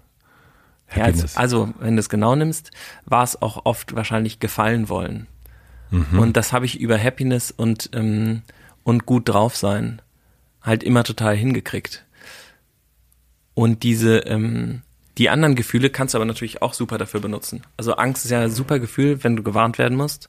Happiness. Ja, also, also, wenn du es genau nimmst, war es auch oft wahrscheinlich gefallen wollen. Mhm. Und das habe ich über Happiness und, ähm, und gut drauf sein halt immer total hingekriegt. Und diese, ähm, die anderen Gefühle kannst du aber natürlich auch super dafür benutzen. Also Angst ist ja ein super Gefühl, wenn du gewarnt werden musst.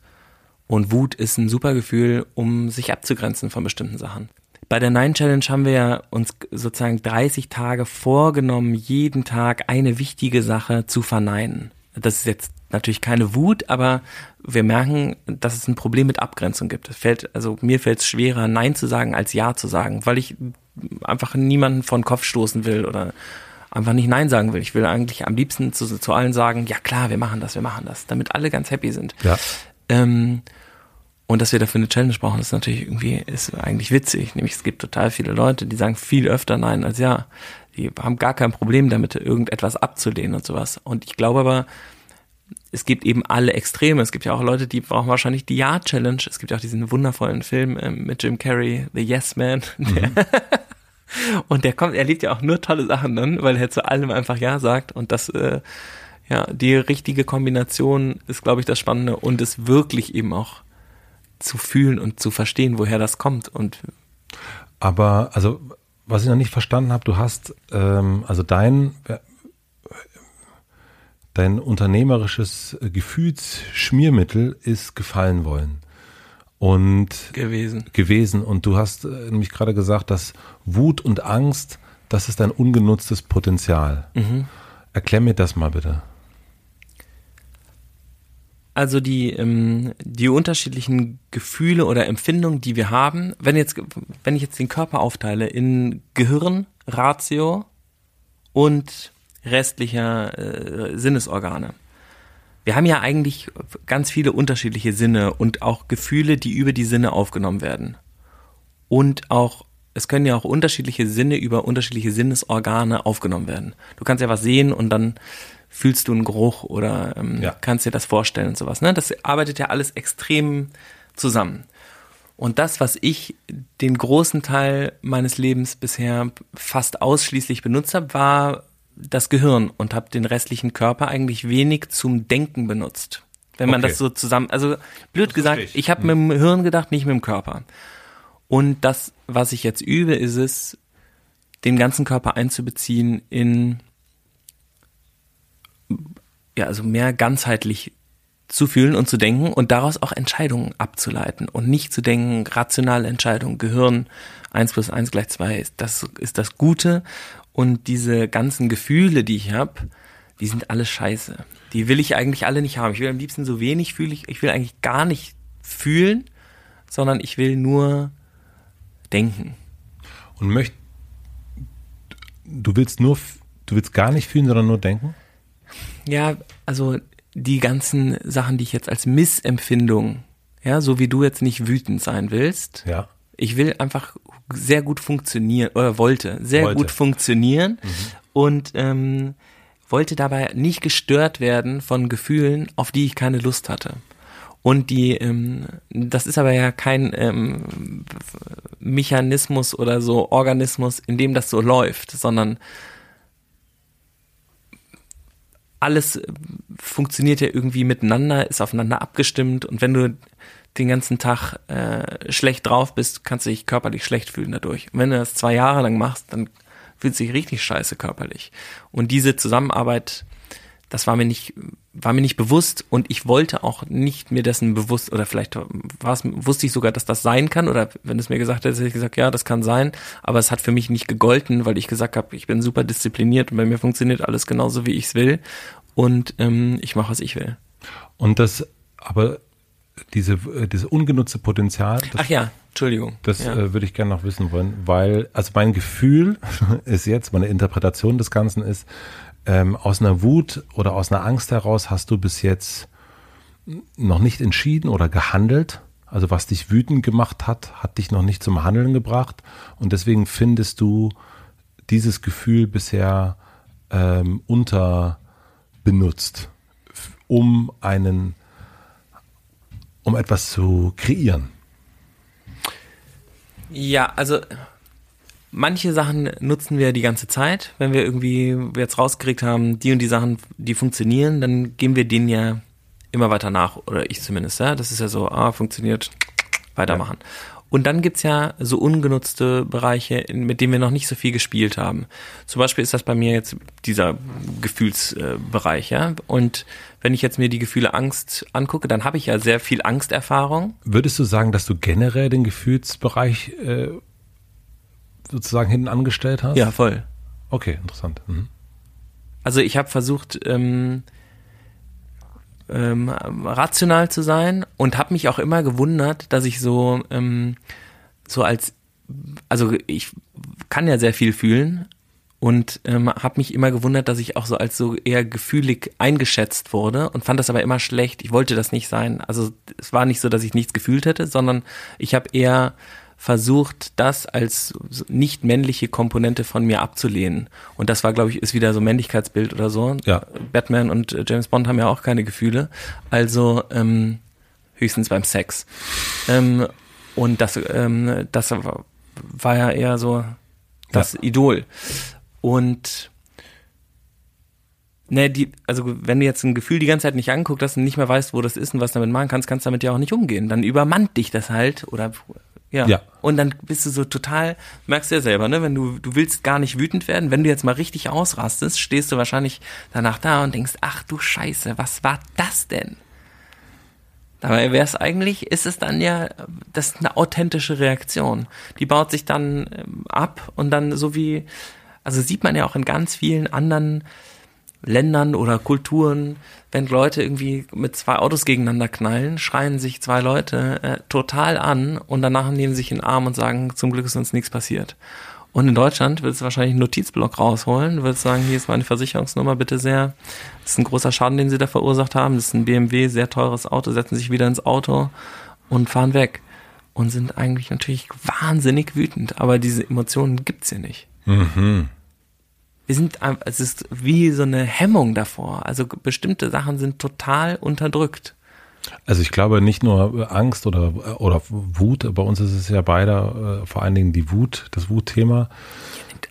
Und Wut ist ein super Gefühl, um sich abzugrenzen von bestimmten Sachen. Bei der Nine Challenge haben wir ja uns sozusagen 30 Tage vorgenommen, jeden Tag eine wichtige Sache zu verneinen. Das ist jetzt natürlich keine Wut, aber wir merken, dass es ein Problem mit Abgrenzung gibt. Es fällt, also mir fällt es schwerer, Nein zu sagen, als Ja zu sagen, weil ich einfach niemanden vor den Kopf stoßen will oder einfach nicht Nein sagen will. Ich will eigentlich am liebsten zu, zu allen sagen, ja klar, wir machen das, wir machen das, damit alle ganz happy sind. Ja. Ähm, und dass wir dafür eine Challenge brauchen, ist natürlich irgendwie, ist eigentlich witzig. Nämlich es gibt total viele Leute, die sagen viel öfter Nein als Ja. Die haben gar kein Problem damit, irgendetwas abzulehnen und sowas. Und ich glaube aber, es gibt eben alle Extreme. Es gibt ja auch Leute, die brauchen wahrscheinlich die Ja-Challenge. Es gibt ja auch diesen wundervollen Film ähm, mit Jim Carrey, The Yes Man. Mhm. und der kommt, er liebt ja auch nur tolle Sachen dann, weil er zu allem einfach Ja sagt. Und das, äh, ja, die richtige Kombination ist, glaube ich, das Spannende und es wirklich eben auch zu fühlen und zu verstehen, woher das kommt. Und aber also was ich noch nicht verstanden habe, du hast ähm, also dein dein unternehmerisches Gefühlsschmiermittel ist gefallen wollen und gewesen gewesen und du hast äh, nämlich gerade gesagt, dass Wut und Angst, das ist ein ungenutztes Potenzial. Mhm. Erklär mir das mal bitte. Also die, ähm, die unterschiedlichen Gefühle oder Empfindungen, die wir haben, wenn jetzt, wenn ich jetzt den Körper aufteile in Gehirn, Ratio und restlicher äh, Sinnesorgane. Wir haben ja eigentlich ganz viele unterschiedliche Sinne und auch Gefühle, die über die Sinne aufgenommen werden. Und auch, es können ja auch unterschiedliche Sinne über unterschiedliche Sinnesorgane aufgenommen werden. Du kannst ja was sehen und dann fühlst du einen Geruch oder ähm, ja. kannst dir das vorstellen und sowas. Ne? Das arbeitet ja alles extrem zusammen. Und das, was ich den großen Teil meines Lebens bisher fast ausschließlich benutzt habe, war das Gehirn und habe den restlichen Körper eigentlich wenig zum Denken benutzt. Wenn man okay. das so zusammen, also blöd das gesagt, ich, ich habe hm. mit dem Hirn gedacht, nicht mit dem Körper. Und das, was ich jetzt übe, ist es, den ganzen Körper einzubeziehen in ja, also mehr ganzheitlich zu fühlen und zu denken und daraus auch Entscheidungen abzuleiten und nicht zu denken, rationale Entscheidungen, Gehirn, eins plus eins gleich zwei das ist das Gute und diese ganzen Gefühle, die ich habe, die sind alle scheiße. Die will ich eigentlich alle nicht haben. Ich will am liebsten so wenig fühlen. Ich, ich will eigentlich gar nicht fühlen, sondern ich will nur denken. Und möcht, du willst nur, du willst gar nicht fühlen, sondern nur denken? Ja, also die ganzen Sachen, die ich jetzt als Missempfindung, ja, so wie du jetzt nicht wütend sein willst. Ja. Ich will einfach sehr gut funktionieren oder wollte sehr Wollte. gut funktionieren und ähm, wollte dabei nicht gestört werden von Gefühlen, auf die ich keine Lust hatte. Und die, ähm, das ist aber ja kein ähm, Mechanismus oder so Organismus, in dem das so läuft, sondern alles äh, funktioniert ja irgendwie miteinander, ist aufeinander abgestimmt und wenn du den ganzen Tag äh, schlecht drauf bist, kannst du dich körperlich schlecht fühlen dadurch. Und wenn du das zwei Jahre lang machst, dann fühlst du dich richtig scheiße körperlich. Und diese Zusammenarbeit, das war mir nicht, war mir nicht bewusst und ich wollte auch nicht mir dessen bewusst oder vielleicht wusste ich sogar, dass das sein kann oder wenn es mir gesagt hätte, hätte ich gesagt, ja, das kann sein, aber es hat für mich nicht gegolten, weil ich gesagt habe, ich bin super diszipliniert und bei mir funktioniert alles genauso, wie ich es will und ähm, ich mache, was ich will. Und das, aber diese, äh, dieses ungenutzte Potenzial, das, Ach ja, Entschuldigung. das ja. äh, würde ich gerne noch wissen wollen, weil, also mein Gefühl ist jetzt, meine Interpretation des Ganzen ist, ähm, aus einer Wut oder aus einer Angst heraus hast du bis jetzt noch nicht entschieden oder gehandelt. Also was dich wütend gemacht hat, hat dich noch nicht zum Handeln gebracht. Und deswegen findest du dieses Gefühl bisher ähm, unterbenutzt, um einen, um etwas zu kreieren. Ja, also manche Sachen nutzen wir die ganze Zeit. Wenn wir irgendwie jetzt rausgekriegt haben, die und die Sachen, die funktionieren, dann gehen wir denen ja immer weiter nach. Oder ich zumindest, ja. Das ist ja so, ah, funktioniert, weitermachen. Und dann gibt's ja so ungenutzte Bereiche, mit denen wir noch nicht so viel gespielt haben. Zum Beispiel ist das bei mir jetzt dieser Gefühlsbereich, ja. Und wenn ich jetzt mir die Gefühle Angst angucke, dann habe ich ja sehr viel Angsterfahrung. Würdest du sagen, dass du generell den Gefühlsbereich äh, sozusagen hinten angestellt hast? Ja, voll. Okay, interessant. Mhm. Also ich habe versucht, ähm, ähm, rational zu sein und habe mich auch immer gewundert, dass ich so, ähm, so als, also ich kann ja sehr viel fühlen und ähm, habe mich immer gewundert, dass ich auch so als so eher gefühlig eingeschätzt wurde und fand das aber immer schlecht. Ich wollte das nicht sein. Also es war nicht so, dass ich nichts gefühlt hätte, sondern ich habe eher versucht, das als nicht männliche Komponente von mir abzulehnen. Und das war, glaube ich, ist wieder so Männlichkeitsbild oder so. Ja. Batman und äh, James Bond haben ja auch keine Gefühle. Also ähm, höchstens beim Sex. Ähm, und das, ähm, das war war ja eher so das Idol. Und ne, die, also wenn du jetzt ein Gefühl die ganze Zeit nicht anguckst, dass du nicht mehr weißt, wo das ist und was damit machen kannst, kannst du damit ja auch nicht umgehen. Dann übermannt dich das halt oder ja. Ja. Und dann bist du so total, merkst du ja selber, ne, wenn du, du willst gar nicht wütend werden, wenn du jetzt mal richtig ausrastest, stehst du wahrscheinlich danach da und denkst, ach du Scheiße, was war das denn? Dabei wäre es eigentlich, ist es dann ja, das ist eine authentische Reaktion. Die baut sich dann ähm, ab und dann so wie, also sieht man ja auch in ganz vielen anderen Ländern oder Kulturen, wenn Leute irgendwie mit zwei Autos gegeneinander knallen, schreien sich zwei Leute äh, total an und danach nehmen sich in den Arm und sagen, zum Glück ist uns nichts passiert. Und in Deutschland willst du wahrscheinlich einen Notizblock rausholen, willst sagen, hier ist meine Versicherungsnummer, bitte sehr. Das ist ein großer Schaden, den sie da verursacht haben. Das ist ein BMW, sehr teures Auto, setzen sich wieder ins Auto und fahren weg. Und sind eigentlich natürlich wahnsinnig wütend, aber diese Emotionen gibt's hier nicht Mhm. Wir sind, es ist wie so eine Hemmung davor. Also bestimmte Sachen sind total unterdrückt. Also ich glaube nicht nur Angst oder, oder Wut, bei uns ist es ja beide, äh, vor allen Dingen die Wut, das Wutthema.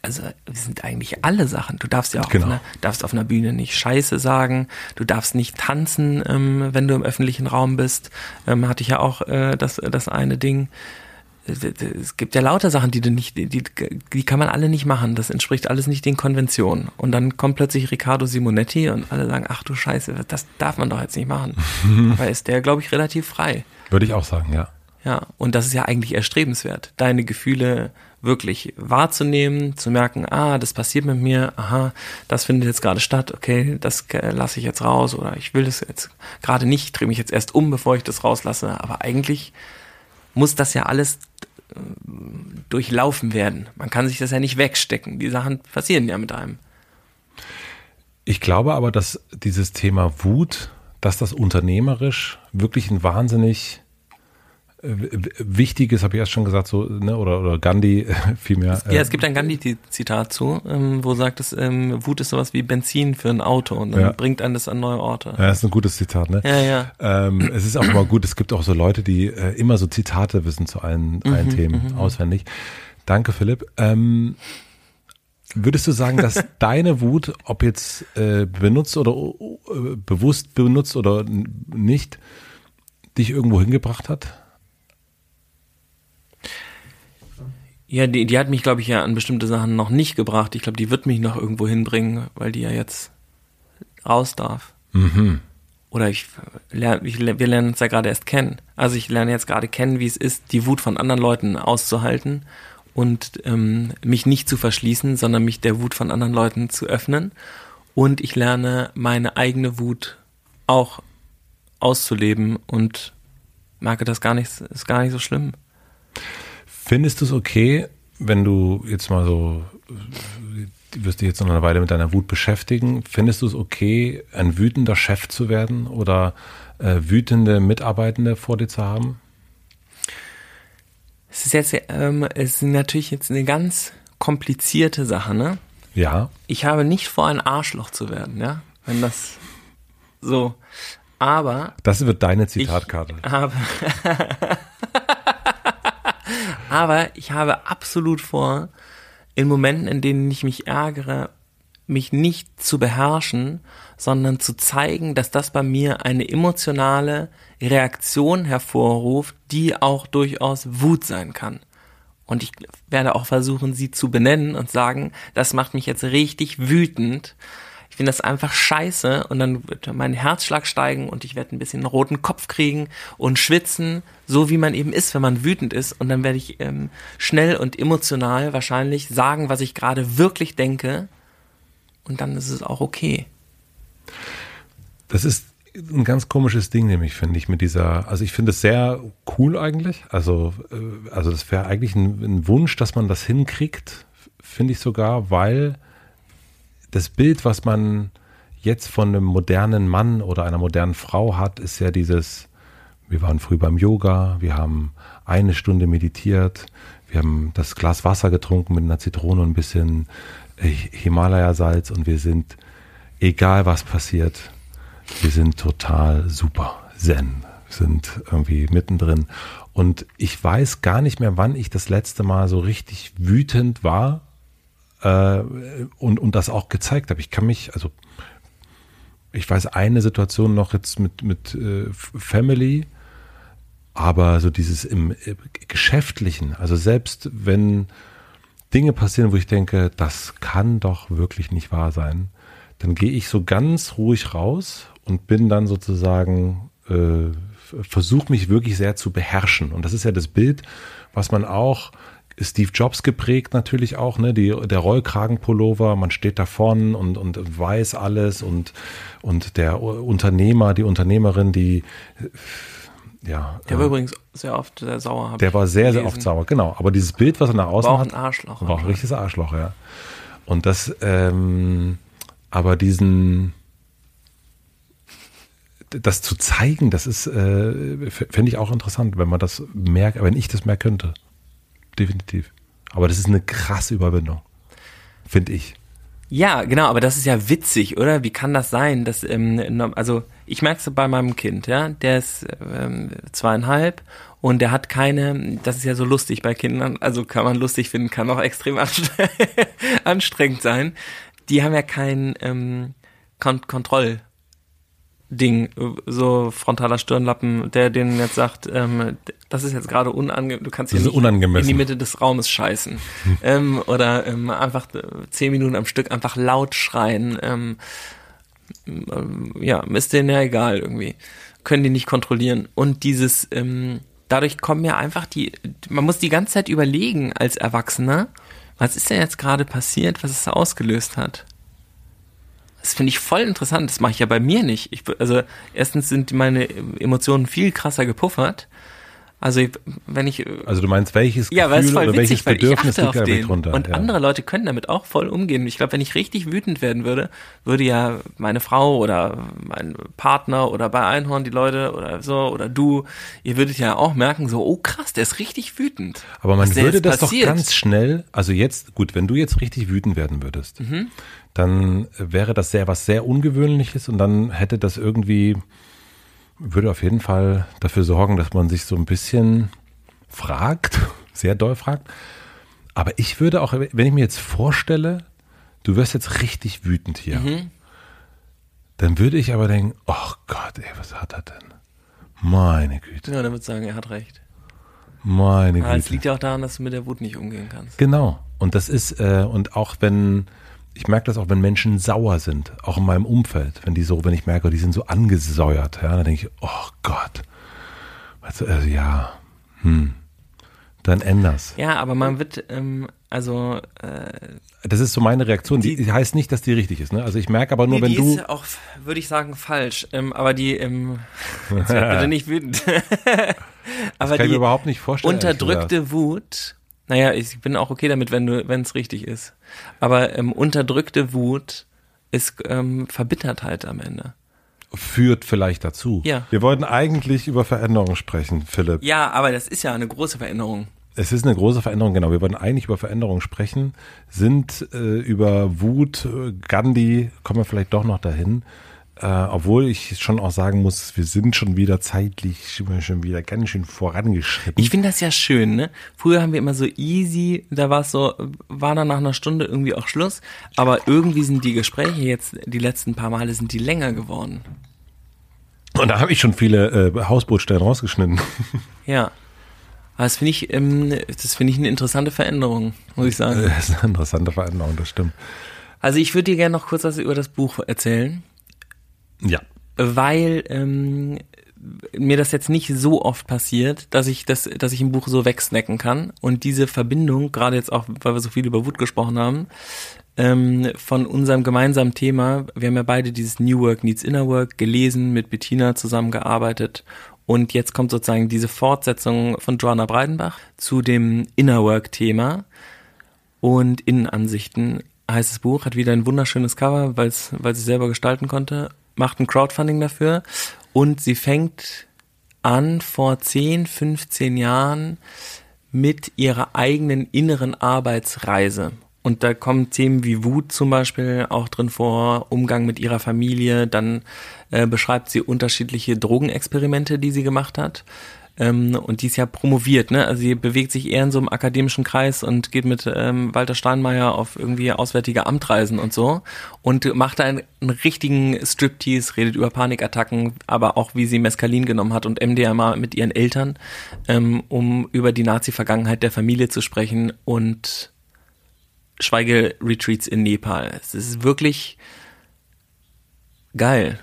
Also wir sind eigentlich alle Sachen. Du darfst ja auch Genau. auf, einer, darfst auf einer Bühne nicht Scheiße sagen. Du darfst nicht tanzen, ähm, wenn du im öffentlichen Raum bist. Ähm, hatte ich ja auch äh, das, das eine Ding. Es gibt ja lauter Sachen, die du nicht, die, die kann man alle nicht machen. Das entspricht alles nicht den Konventionen. Und dann kommt plötzlich Riccardo Simonetti und alle sagen, ach du Scheiße, das darf man doch jetzt nicht machen. Aber ist der, glaube ich, relativ frei. Würde ich auch sagen, ja. Ja, und das ist ja eigentlich erstrebenswert, deine Gefühle wirklich wahrzunehmen, zu merken, ah, das passiert mit mir, aha, das findet jetzt gerade statt, okay, das lasse ich jetzt raus oder ich will das jetzt gerade nicht, ich drehe mich jetzt erst um, bevor ich das rauslasse. Aber eigentlich muss das ja alles äh, durchlaufen werden. Man kann sich das ja nicht wegstecken. Die Sachen passieren ja mit einem. Ich glaube aber, dass dieses Thema Wut, dass das unternehmerisch wirklich ein wahnsinnig Wichtiges, habe ich erst schon gesagt, so, ne, oder, oder Gandhi vielmehr. Ja, es gibt ein Gandhi-Zitat zu, ähm, wo sagt es, ähm, Wut ist sowas wie Benzin für ein Auto und dann ja. bringt einen das an neue Orte. Ja, das ist ein gutes Zitat, ne? Ja, ja. Ähm, es ist auch immer gut, es gibt auch so Leute, die äh, immer so Zitate wissen zu allen, mhm, allen Themen mhm. auswendig. Danke, Philipp. Ähm, Würdest du sagen, dass deine Wut, ob jetzt äh, benutzt oder äh, bewusst benutzt oder nicht, dich irgendwo hingebracht hat? Ja, die, die hat mich, glaube ich, ja an bestimmte Sachen noch nicht gebracht. Ich glaube, die wird mich noch irgendwo hinbringen, weil die ja jetzt raus darf. Mhm. Oder ich lerne, ich, wir lernen uns ja gerade erst kennen. Also ich lerne jetzt gerade kennen, wie es ist, die Wut von anderen Leuten auszuhalten und ähm, mich nicht zu verschließen, sondern mich der Wut von anderen Leuten zu öffnen. Und ich lerne meine eigene Wut auch auszuleben und merke, das gar nicht, ist gar nicht so schlimm. Findest du es okay, wenn du jetzt mal so, du wirst dich jetzt noch eine Weile mit deiner Wut beschäftigen, findest du es okay, ein wütender Chef zu werden oder äh, wütende Mitarbeitende vor dir zu haben? Es ist jetzt, ähm, es ist natürlich jetzt eine ganz komplizierte Sache, ne? Ja. Ich habe nicht vor, ein Arschloch zu werden, ja? Wenn das so. Aber. Das wird deine Zitatkarte. Ich habe. Aber ich habe absolut vor, in Momenten, in denen ich mich ärgere, mich nicht zu beherrschen, sondern zu zeigen, dass das bei mir eine emotionale Reaktion hervorruft, die auch durchaus Wut sein kann. Und ich werde auch versuchen, sie zu benennen und sagen, das macht mich jetzt richtig wütend finde das einfach scheiße und dann wird mein Herzschlag steigen und ich werde ein bisschen einen roten Kopf kriegen und schwitzen, so wie man eben ist, wenn man wütend ist und dann werde ich ähm, schnell und emotional wahrscheinlich sagen, was ich gerade wirklich denke und dann ist es auch okay. Das ist ein ganz komisches Ding, nämlich finde ich mit dieser, also ich finde es sehr cool eigentlich. Also, äh, also das wäre eigentlich ein, ein, Wunsch, dass man das hinkriegt, finde ich sogar, weil das Bild, was man jetzt von einem modernen Mann oder einer modernen Frau hat, ist ja dieses, wir waren früh beim Yoga, wir haben eine Stunde meditiert, wir haben das Glas Wasser getrunken mit einer Zitrone und ein bisschen äh, Himalaya-Salz und wir sind, egal was passiert, wir sind total super, zen, sind irgendwie mittendrin. Und ich weiß gar nicht mehr, wann ich das letzte Mal so richtig wütend war äh, und, und das auch gezeigt habe. Ich kann mich, also ich weiß eine Situation noch jetzt mit, mit äh, Family, aber so dieses im äh, Geschäftlichen, also selbst wenn Dinge passieren, wo ich denke, das kann doch wirklich nicht wahr sein, dann gehe ich so ganz ruhig raus und bin dann sozusagen, äh, versuche mich wirklich sehr zu beherrschen. Und das ist ja das Bild, was man auch Steve Jobs geprägt natürlich auch, ne? Die, der Rollkragenpullover, man steht da vorne und, und weiß alles und, und der Unternehmer, die Unternehmerin, die ja. Der war äh, übrigens sehr oft sehr sauer. Der war sehr, gelesen. sehr oft sauer, genau. Aber dieses Bild, was er nach außen war auch ein Arschloch. War auch ein richtiges Arschloch, ja. Und das, ähm, aber diesen, das zu zeigen, das ist, äh, fände ich auch interessant, wenn man das merkt, wenn ich das mehr könnte definitiv. Aber das ist eine krasse Überwindung, finde ich. Ja, genau, aber das ist ja witzig, oder? Wie kann das sein? Dass, ähm, also ich merke es bei meinem Kind, ja, der ist ähm, zweieinhalb und der hat keine, das ist ja so lustig bei Kindern, also kann man lustig finden, kann auch extrem anstrengend sein. Die haben ja kein ähm, Kont Kontroll. Ding, so frontaler Stirnlappen, der denen jetzt sagt, ähm, das ist jetzt gerade unangenehm, du kannst hier nicht in die Mitte des Raumes scheißen. ähm, oder ähm, einfach äh, zehn Minuten am Stück einfach laut schreien. Ähm, ähm, ja, ist denen ja egal irgendwie. Können die nicht kontrollieren. Und dieses, ähm, dadurch kommen mir einfach die, man muss die ganze Zeit überlegen als Erwachsener, was ist denn jetzt gerade passiert, was es ausgelöst hat. Das finde ich voll interessant. Das mache ich ja bei mir nicht. Ich, also erstens sind meine Emotionen viel krasser gepuffert also wenn ich also du meinst welches ja, Gefühl voll oder witzig, welches Bedürfnis liegt da mit drunter? Und ja. andere Leute können damit auch voll umgehen. Ich glaube, wenn ich richtig wütend werden würde, würde ja meine Frau oder mein Partner oder bei Einhorn die Leute oder so oder du, ihr würdet ja auch merken, so oh krass, der ist richtig wütend. Aber man würde das passiert? doch ganz schnell, also jetzt gut, wenn du jetzt richtig wütend werden würdest, Mhm. Dann wäre das sehr was sehr ungewöhnliches und dann hätte das irgendwie würde auf jeden Fall dafür sorgen, dass man sich so ein bisschen fragt, sehr doll fragt. Aber ich würde auch, wenn ich mir jetzt vorstelle, du wirst jetzt richtig wütend hier, Mhm. dann würde ich aber denken, oh Gott, ey, was hat er denn? Meine Güte, Ja, dann würde ich sagen, er hat recht. meine Aber es Güte. liegt ja auch daran, dass du mit der Wut nicht umgehen kannst. Genau. Und das ist, äh, und auch wenn, ich merke das auch, wenn Menschen sauer sind, auch in meinem Umfeld, wenn die so, wenn ich merke, die sind so angesäuert, ja, dann denke ich, oh Gott. Du, also ja, hm, dann änder's. Ja, aber man wird, ähm, also äh, Das ist so meine Reaktion. Die, die heißt nicht, dass die richtig ist. Ne? Also ich merke aber nur, nee, wenn die du. ist auch, würde ich sagen, falsch. Ähm, aber die, ähm, jetzt werd bitte nicht wütend. aber kann ich die mir überhaupt nicht vorstellen. unterdrückte Wut, naja, ich bin auch okay damit, wenn du, wenn es richtig ist. Aber ähm, unterdrückte Wut ist ähm, Verbittertheit am Ende. Führt vielleicht dazu. Ja. Wir wollten eigentlich über Veränderungen sprechen, Philipp. Ja, aber das ist ja eine große Veränderung. Es ist eine große Veränderung, genau. Wir wollten eigentlich über Veränderungen sprechen, sind äh, über Wut, äh, Gandhi, kommen wir vielleicht doch noch dahin. Äh, obwohl ich schon auch sagen muss, wir sind schon wieder zeitlich schon wieder ganz schön vorangeschritten. Ich finde das ja schön, ne? Früher haben wir immer so easy, da war es so, war dann nach einer Stunde irgendwie auch Schluss, aber irgendwie sind die Gespräche jetzt, die letzten paar Male sind die länger geworden. Und da habe ich schon viele äh, Hausbootstellen rausgeschnitten. Ja. Aber das finde ich, ähm, das finde ich eine interessante Veränderung, muss ich sagen. Das ist eine interessante Veränderung, das stimmt. Also ich würde dir gerne noch kurz was über das Buch erzählen, Ja. weil ähm, mir das jetzt nicht so oft passiert, dass ich das, dass ich ein Buch so wegsnacken kann. Und diese Verbindung, gerade jetzt auch, weil wir so viel über Wut gesprochen haben, ähm, von unserem gemeinsamen Thema, wir haben ja beide dieses New Work Needs Inner Work gelesen, mit Bettina zusammengearbeitet. Und jetzt kommt sozusagen diese Fortsetzung von Joanna Breidenbach zu dem Inner Work Thema. Und Innenansichten heißt das Buch, hat wieder ein wunderschönes Cover, weil es, weil sie selber gestalten konnte, macht ein Crowdfunding dafür und sie fängt an vor 10, 15 Jahren mit ihrer eigenen inneren Arbeitsreise. Und da kommen Themen wie Wut zum Beispiel auch drin vor, Umgang mit ihrer Familie, dann äh, beschreibt sie unterschiedliche Drogenexperimente, die sie gemacht hat. Ähm, und die ist ja promoviert, ne? Also sie bewegt sich eher in so einem akademischen Kreis und geht mit ähm, Walter Steinmeier auf irgendwie auswärtige Amtreisen und so und macht da einen, einen richtigen Striptease, redet über Panikattacken, aber auch wie sie Mescalin genommen hat und MDMA mit ihren Eltern, ähm, um über die Nazi-Vergangenheit der Familie zu sprechen und Schweigeretreats in Nepal. Es ist wirklich geil.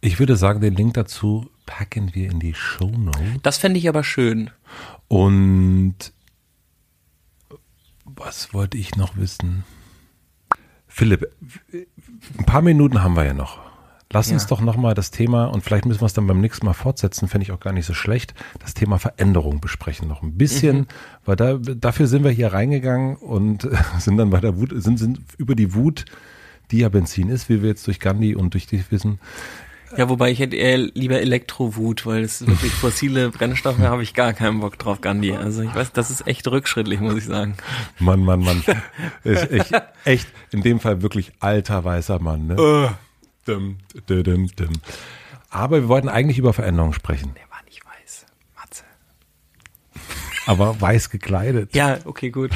Ich würde sagen, den Link dazu packen wir in die Show Notes. Das fände ich aber schön. Und was wollte ich noch wissen? Philipp, ein paar Minuten haben wir ja noch. Lass uns Ja. doch nochmal das Thema, und vielleicht müssen wir es dann beim nächsten Mal fortsetzen, fände ich auch gar nicht so schlecht, das Thema Veränderung besprechen noch ein bisschen, Mhm. weil da, dafür sind wir hier reingegangen und sind dann bei der Wut, sind, sind über die Wut, die ja Benzin ist, wie wir jetzt durch Gandhi und durch dich wissen, Ja, wobei ich hätte eher lieber Elektrowut, weil es wirklich fossile Brennstoffe habe ich gar keinen Bock drauf, Gandhi. Also ich weiß, das ist echt rückschrittlich, muss ich sagen. Mann, Mann, Mann. Ist echt, echt, in dem Fall wirklich alter weißer Mann. Ne? Dum, dum, dum, dum. Aber wir wollten eigentlich über Veränderungen sprechen. Der war nicht weiß. Matze. Aber weiß gekleidet. Ja, okay, gut.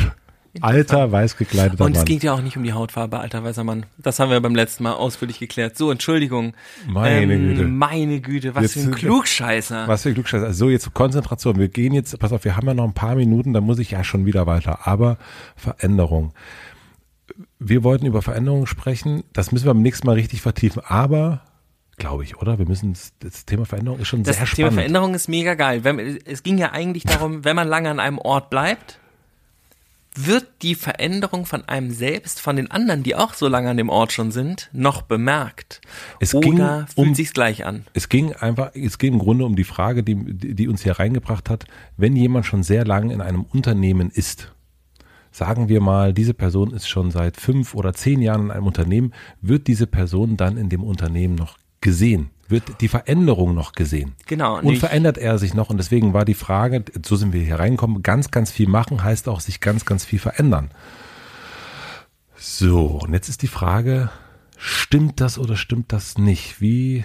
Alter, weiß gekleideter Und es Mann. ging ja auch nicht um die Hautfarbe, alter weißer Mann. Das haben wir beim letzten Mal ausführlich geklärt. So, Entschuldigung. Meine Güte. Meine Güte, was Jetzt für ein Klugscheißer. Was für Glückscheiße. Also so, jetzt Konzentration. Wir gehen jetzt, pass auf, wir haben ja noch ein paar Minuten, da muss ich ja schon wieder weiter. Aber Veränderung. Wir wollten über Veränderungen sprechen. Das müssen wir beim nächsten Mal richtig vertiefen. Aber glaube ich, oder? Wir müssen, das Thema Veränderung ist schon Das sehr Thema spannend. Veränderung ist mega geil. Wenn, es ging ja eigentlich darum, wenn man lange an einem Ort bleibt, wird die Veränderung von einem selbst, von den anderen, die auch so lange an dem Ort schon sind, noch bemerkt? Es Oder ging fühlt um- sich's gleich an? Es ging einfach, es ging im Grunde um die Frage, die, die die uns hier reingebracht hat, wenn jemand schon sehr lange in einem Unternehmen ist, sagen wir mal, diese Person ist schon seit fünf oder zehn Jahren in einem Unternehmen, wird diese Person dann in dem Unternehmen noch gesehen? Wird die Veränderung noch gesehen? Genau. Und verändert er sich noch? Und deswegen war die Frage, so sind wir hier reingekommen, ganz, ganz viel machen heißt auch sich ganz, ganz viel verändern. So, und jetzt ist die Frage, stimmt das oder stimmt das nicht? Wie,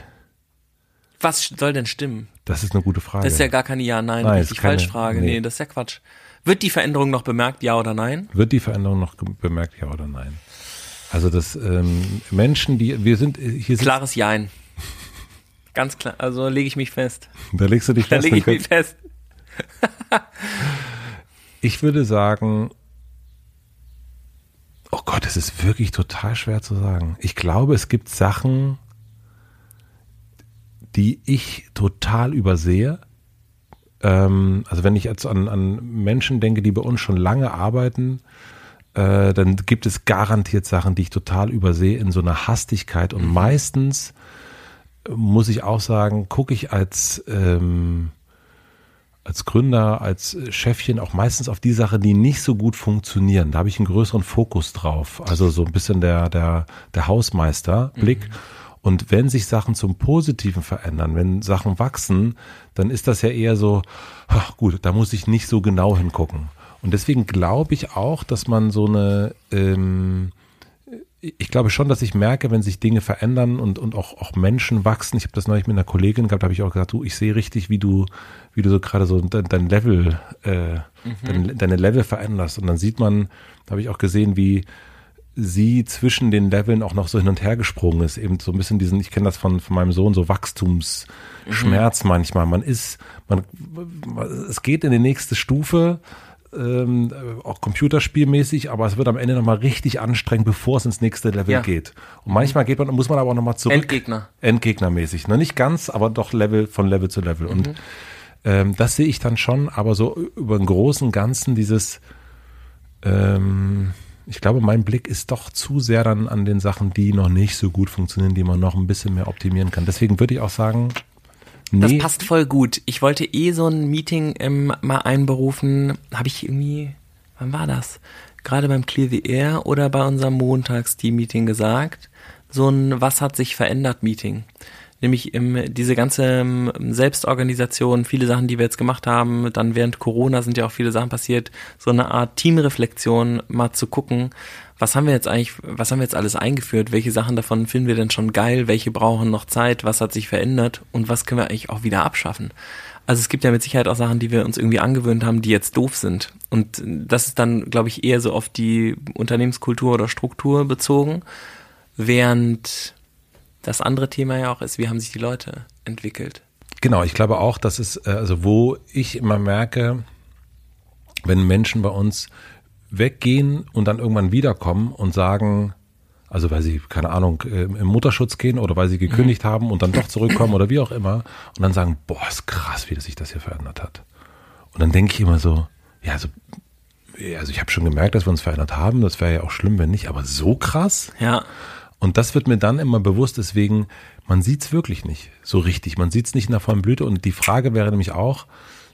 Was soll denn stimmen? das ist eine gute Frage. Das ist ja gar keine Ja-Nein, Nein, richtig ist keine- falsch Frage. nee. Nee. das ist ja Quatsch. Wird die Veränderung noch bemerkt, ja oder nein? Wird die Veränderung noch bemerkt, ja oder nein? Also das ähm, Menschen, die wir sind hier Klares Jein. Ganz klar, also lege ich mich fest. da legst du dich Da fest. lege ich mich fest. Ich würde sagen, oh Gott, es ist wirklich total schwer zu sagen. Ich glaube, es gibt Sachen, die ich total übersehe. Ähm, also wenn ich jetzt an, an Menschen denke, die bei uns schon lange arbeiten, äh, dann gibt es garantiert Sachen, die ich total übersehe in so einer Hastigkeit. Und meistens äh, muss ich auch sagen, gucke ich als ähm, als Gründer, als Chefchen auch meistens auf die Sachen, die nicht so gut funktionieren. Da habe ich einen größeren Fokus drauf. Also so ein bisschen der, der, der Hausmeister-Blick. Und wenn sich Sachen zum Positiven verändern, wenn Sachen wachsen, dann ist das ja eher so, ach gut, da muss ich nicht so genau hingucken. Und deswegen glaube ich auch, dass man so eine, ähm, ich glaube schon, dass ich merke, wenn sich Dinge verändern und, und auch, auch Menschen wachsen. Ich habe das neulich mit einer Kollegin gehabt, habe ich auch gesagt, du, ich sehe richtig, wie du, wie du so gerade so dein, dein Level, äh, dein, deine Level veränderst. Und dann sieht man, da habe ich auch gesehen, wie sie zwischen den Leveln auch noch so hin und her gesprungen ist. Eben so ein bisschen diesen, ich kenne das von, von meinem Sohn, so Wachstumsschmerz manchmal. Man ist, man, es geht in die nächste Stufe, ähm, auch computerspielmäßig, aber es wird am Ende nochmal richtig anstrengend, bevor es ins nächste Level Ja. geht. Und manchmal geht man, muss man aber auch nochmal zurück. Endgegner. Endgegnermäßig. Ne? Nicht ganz, aber doch Level von Level zu Level. Und ähm, das sehe ich dann schon, aber so über den großen Ganzen dieses, ähm, ich glaube, mein Blick ist doch zu sehr dann an den Sachen, die noch nicht so gut funktionieren, die man noch ein bisschen mehr optimieren kann. Deswegen würde ich auch sagen, Das nee, passt voll gut. Ich wollte eh so ein Meeting ähm, mal einberufen. Habe ich irgendwie, wann war das? Gerade beim Clear the Air oder bei unserem Montags-Team-Meeting gesagt. So ein Was hat sich verändert Meeting. Nämlich ähm, diese ganze ähm, Selbstorganisation, viele Sachen, die wir jetzt gemacht haben, dann während Corona sind ja auch viele Sachen passiert, so eine Art Teamreflexion mal zu gucken, was haben wir jetzt eigentlich, was haben wir jetzt alles eingeführt, welche Sachen davon finden wir denn schon geil, welche brauchen noch Zeit, was hat sich verändert? Und was können wir eigentlich auch wieder abschaffen. Also es gibt ja mit Sicherheit auch Sachen, die wir uns irgendwie angewöhnt haben, die jetzt doof sind. Und das ist dann, glaube ich, eher so auf die Unternehmenskultur oder Struktur bezogen, während das andere Thema ja auch ist, wie haben sich die Leute entwickelt. Genau, ich glaube auch, dass es, äh, also wo ich immer merke, wenn Menschen bei uns weggehen und dann irgendwann wiederkommen und sagen, also weil sie, keine Ahnung, im Mutterschutz gehen oder weil sie gekündigt haben und dann doch zurückkommen oder wie auch immer und dann sagen, boah, ist krass, wie sich das hier verändert hat. Und dann denke ich immer so, ja, also, ja, also ich habe schon gemerkt, dass wir uns verändert haben, das wäre ja auch schlimm, wenn nicht, aber so krass? Ja, Und das wird mir dann immer bewusst, deswegen, man sieht's wirklich nicht so richtig. Man sieht's nicht in der vollen Blüte. Und die Frage wäre nämlich auch,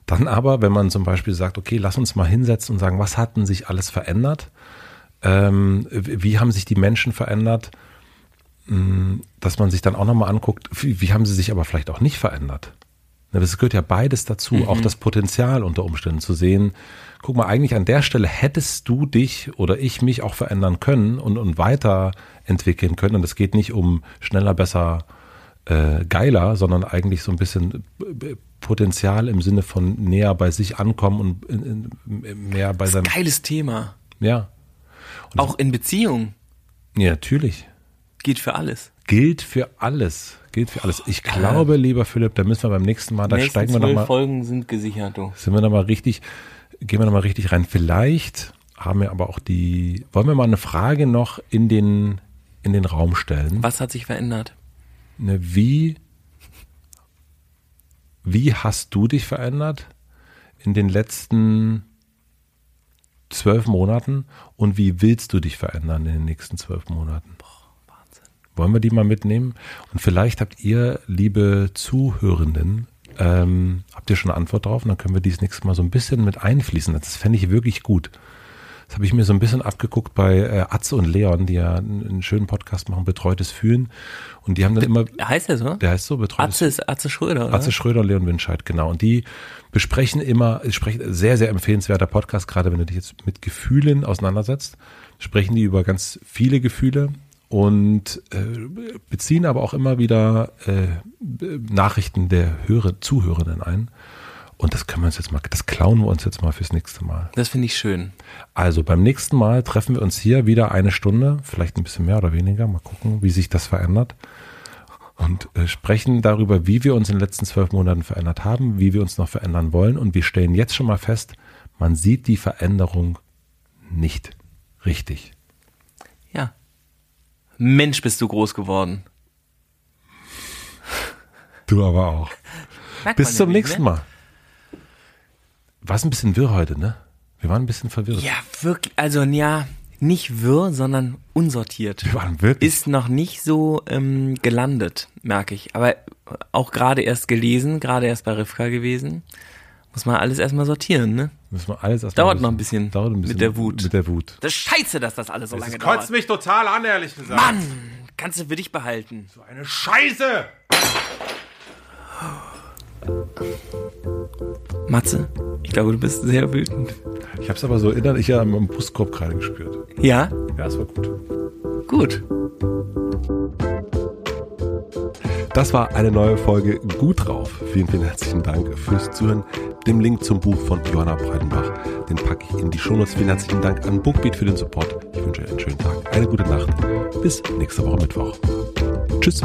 dann aber, wenn man zum Beispiel sagt, okay, lass uns mal hinsetzen und sagen, was hat denn sich alles verändert? Ähm, wie haben sich die Menschen verändert? Hm, Dass man sich dann auch nochmal anguckt, wie, wie haben sie sich aber vielleicht auch nicht verändert? Das gehört ja beides dazu, auch das Potenzial unter Umständen zu sehen. Guck mal, eigentlich an der Stelle hättest du dich oder ich mich auch verändern können und, und weiterentwickeln können. Und es geht nicht um schneller, besser, äh, geiler, sondern eigentlich so ein bisschen äh, Potenzial im Sinne von näher bei sich ankommen und in, in, mehr bei seinem. geiles Thema. Ja. Auch in Beziehungen ja, natürlich. gilt für alles. Gilt für alles. Gilt für alles. Ich glaube, lieber Philipp, da müssen wir beim nächsten Mal, da steigen wir nochmal. Folgen sind gesichert, du. sind wir noch mal richtig, gehen wir noch mal richtig rein. Vielleicht haben wir aber auch die, wollen wir mal eine Frage noch in den, in den Raum stellen? Was hat sich verändert? Ne, wie, wie hast du dich verändert in den letzten zwölf Monaten und wie willst du dich verändern in den nächsten zwölf Monaten? Wollen wir die mal mitnehmen? Und vielleicht habt ihr, liebe Zuhörenden, ähm, habt ihr schon eine Antwort drauf? Und dann können wir dies nächste Mal so ein bisschen mit einfließen. Das fände ich wirklich gut. Das habe ich mir so ein bisschen abgeguckt bei äh, Atze und Leon, die ja einen, schönen Podcast machen, Betreutes Fühlen. Und die haben dann immer. Heißt der so? Der heißt so, Betreutes Atze ist Atze Schröder, oder? Atze Schröder und Leon Winscheid, genau. Und die besprechen immer, sprechen sehr, sehr empfehlenswerter Podcast, gerade wenn du dich jetzt mit Gefühlen auseinandersetzt, sprechen die über ganz viele Gefühle und äh, beziehen aber auch immer wieder äh, Nachrichten der Hörer, Zuhörenden ein. Und das können wir uns jetzt mal, das klauen wir uns jetzt mal fürs nächste Mal. Das finde ich schön. Also beim nächsten Mal treffen wir uns hier wieder eine Stunde, vielleicht ein bisschen mehr oder weniger, mal gucken, wie sich das verändert. Und äh, sprechen darüber, wie wir uns in den letzten zwölf Monaten verändert haben, wie wir uns noch verändern wollen. Und wir stellen jetzt schon mal fest, man sieht die Veränderung nicht richtig. Mensch, bist du groß geworden. Du aber auch. Merkt Bis zum nächsten? Mal. War es ein bisschen wirr heute, ne? Wir waren ein bisschen verwirrt. Ja, wirklich. Also, ja, nicht wirr, sondern unsortiert. Wir waren wirklich. Ist noch nicht so ähm, gelandet, merke ich. Aber auch gerade erst gelesen, gerade erst bei Rivka gewesen. Muss man alles erstmal sortieren, ne? Müssen wir alles erstmal Dauert noch ein bisschen Dauert ein bisschen. mit der Wut. Mit der Wut. Das ist scheiße, dass das alles so lange Das dauert. kotzt mich total an, ehrlich gesagt. Mann, kannst du für dich behalten. So eine Scheiße! Matze, ich glaube, du bist sehr wütend. Ich hab's aber so innerlich ja am Brustkorb gerade gespürt. Ja? Ja, es war gut. Gut. Das war eine neue Folge Gut drauf. Vielen, vielen herzlichen Dank fürs Zuhören. Den Link zum Buch von Johanna Breitenbach, den packe ich in die Shownotes. Vielen herzlichen Dank an Bookbeat für den Support. Ich wünsche euch einen schönen Tag, eine gute Nacht. Bis nächste Woche Mittwoch. Tschüss.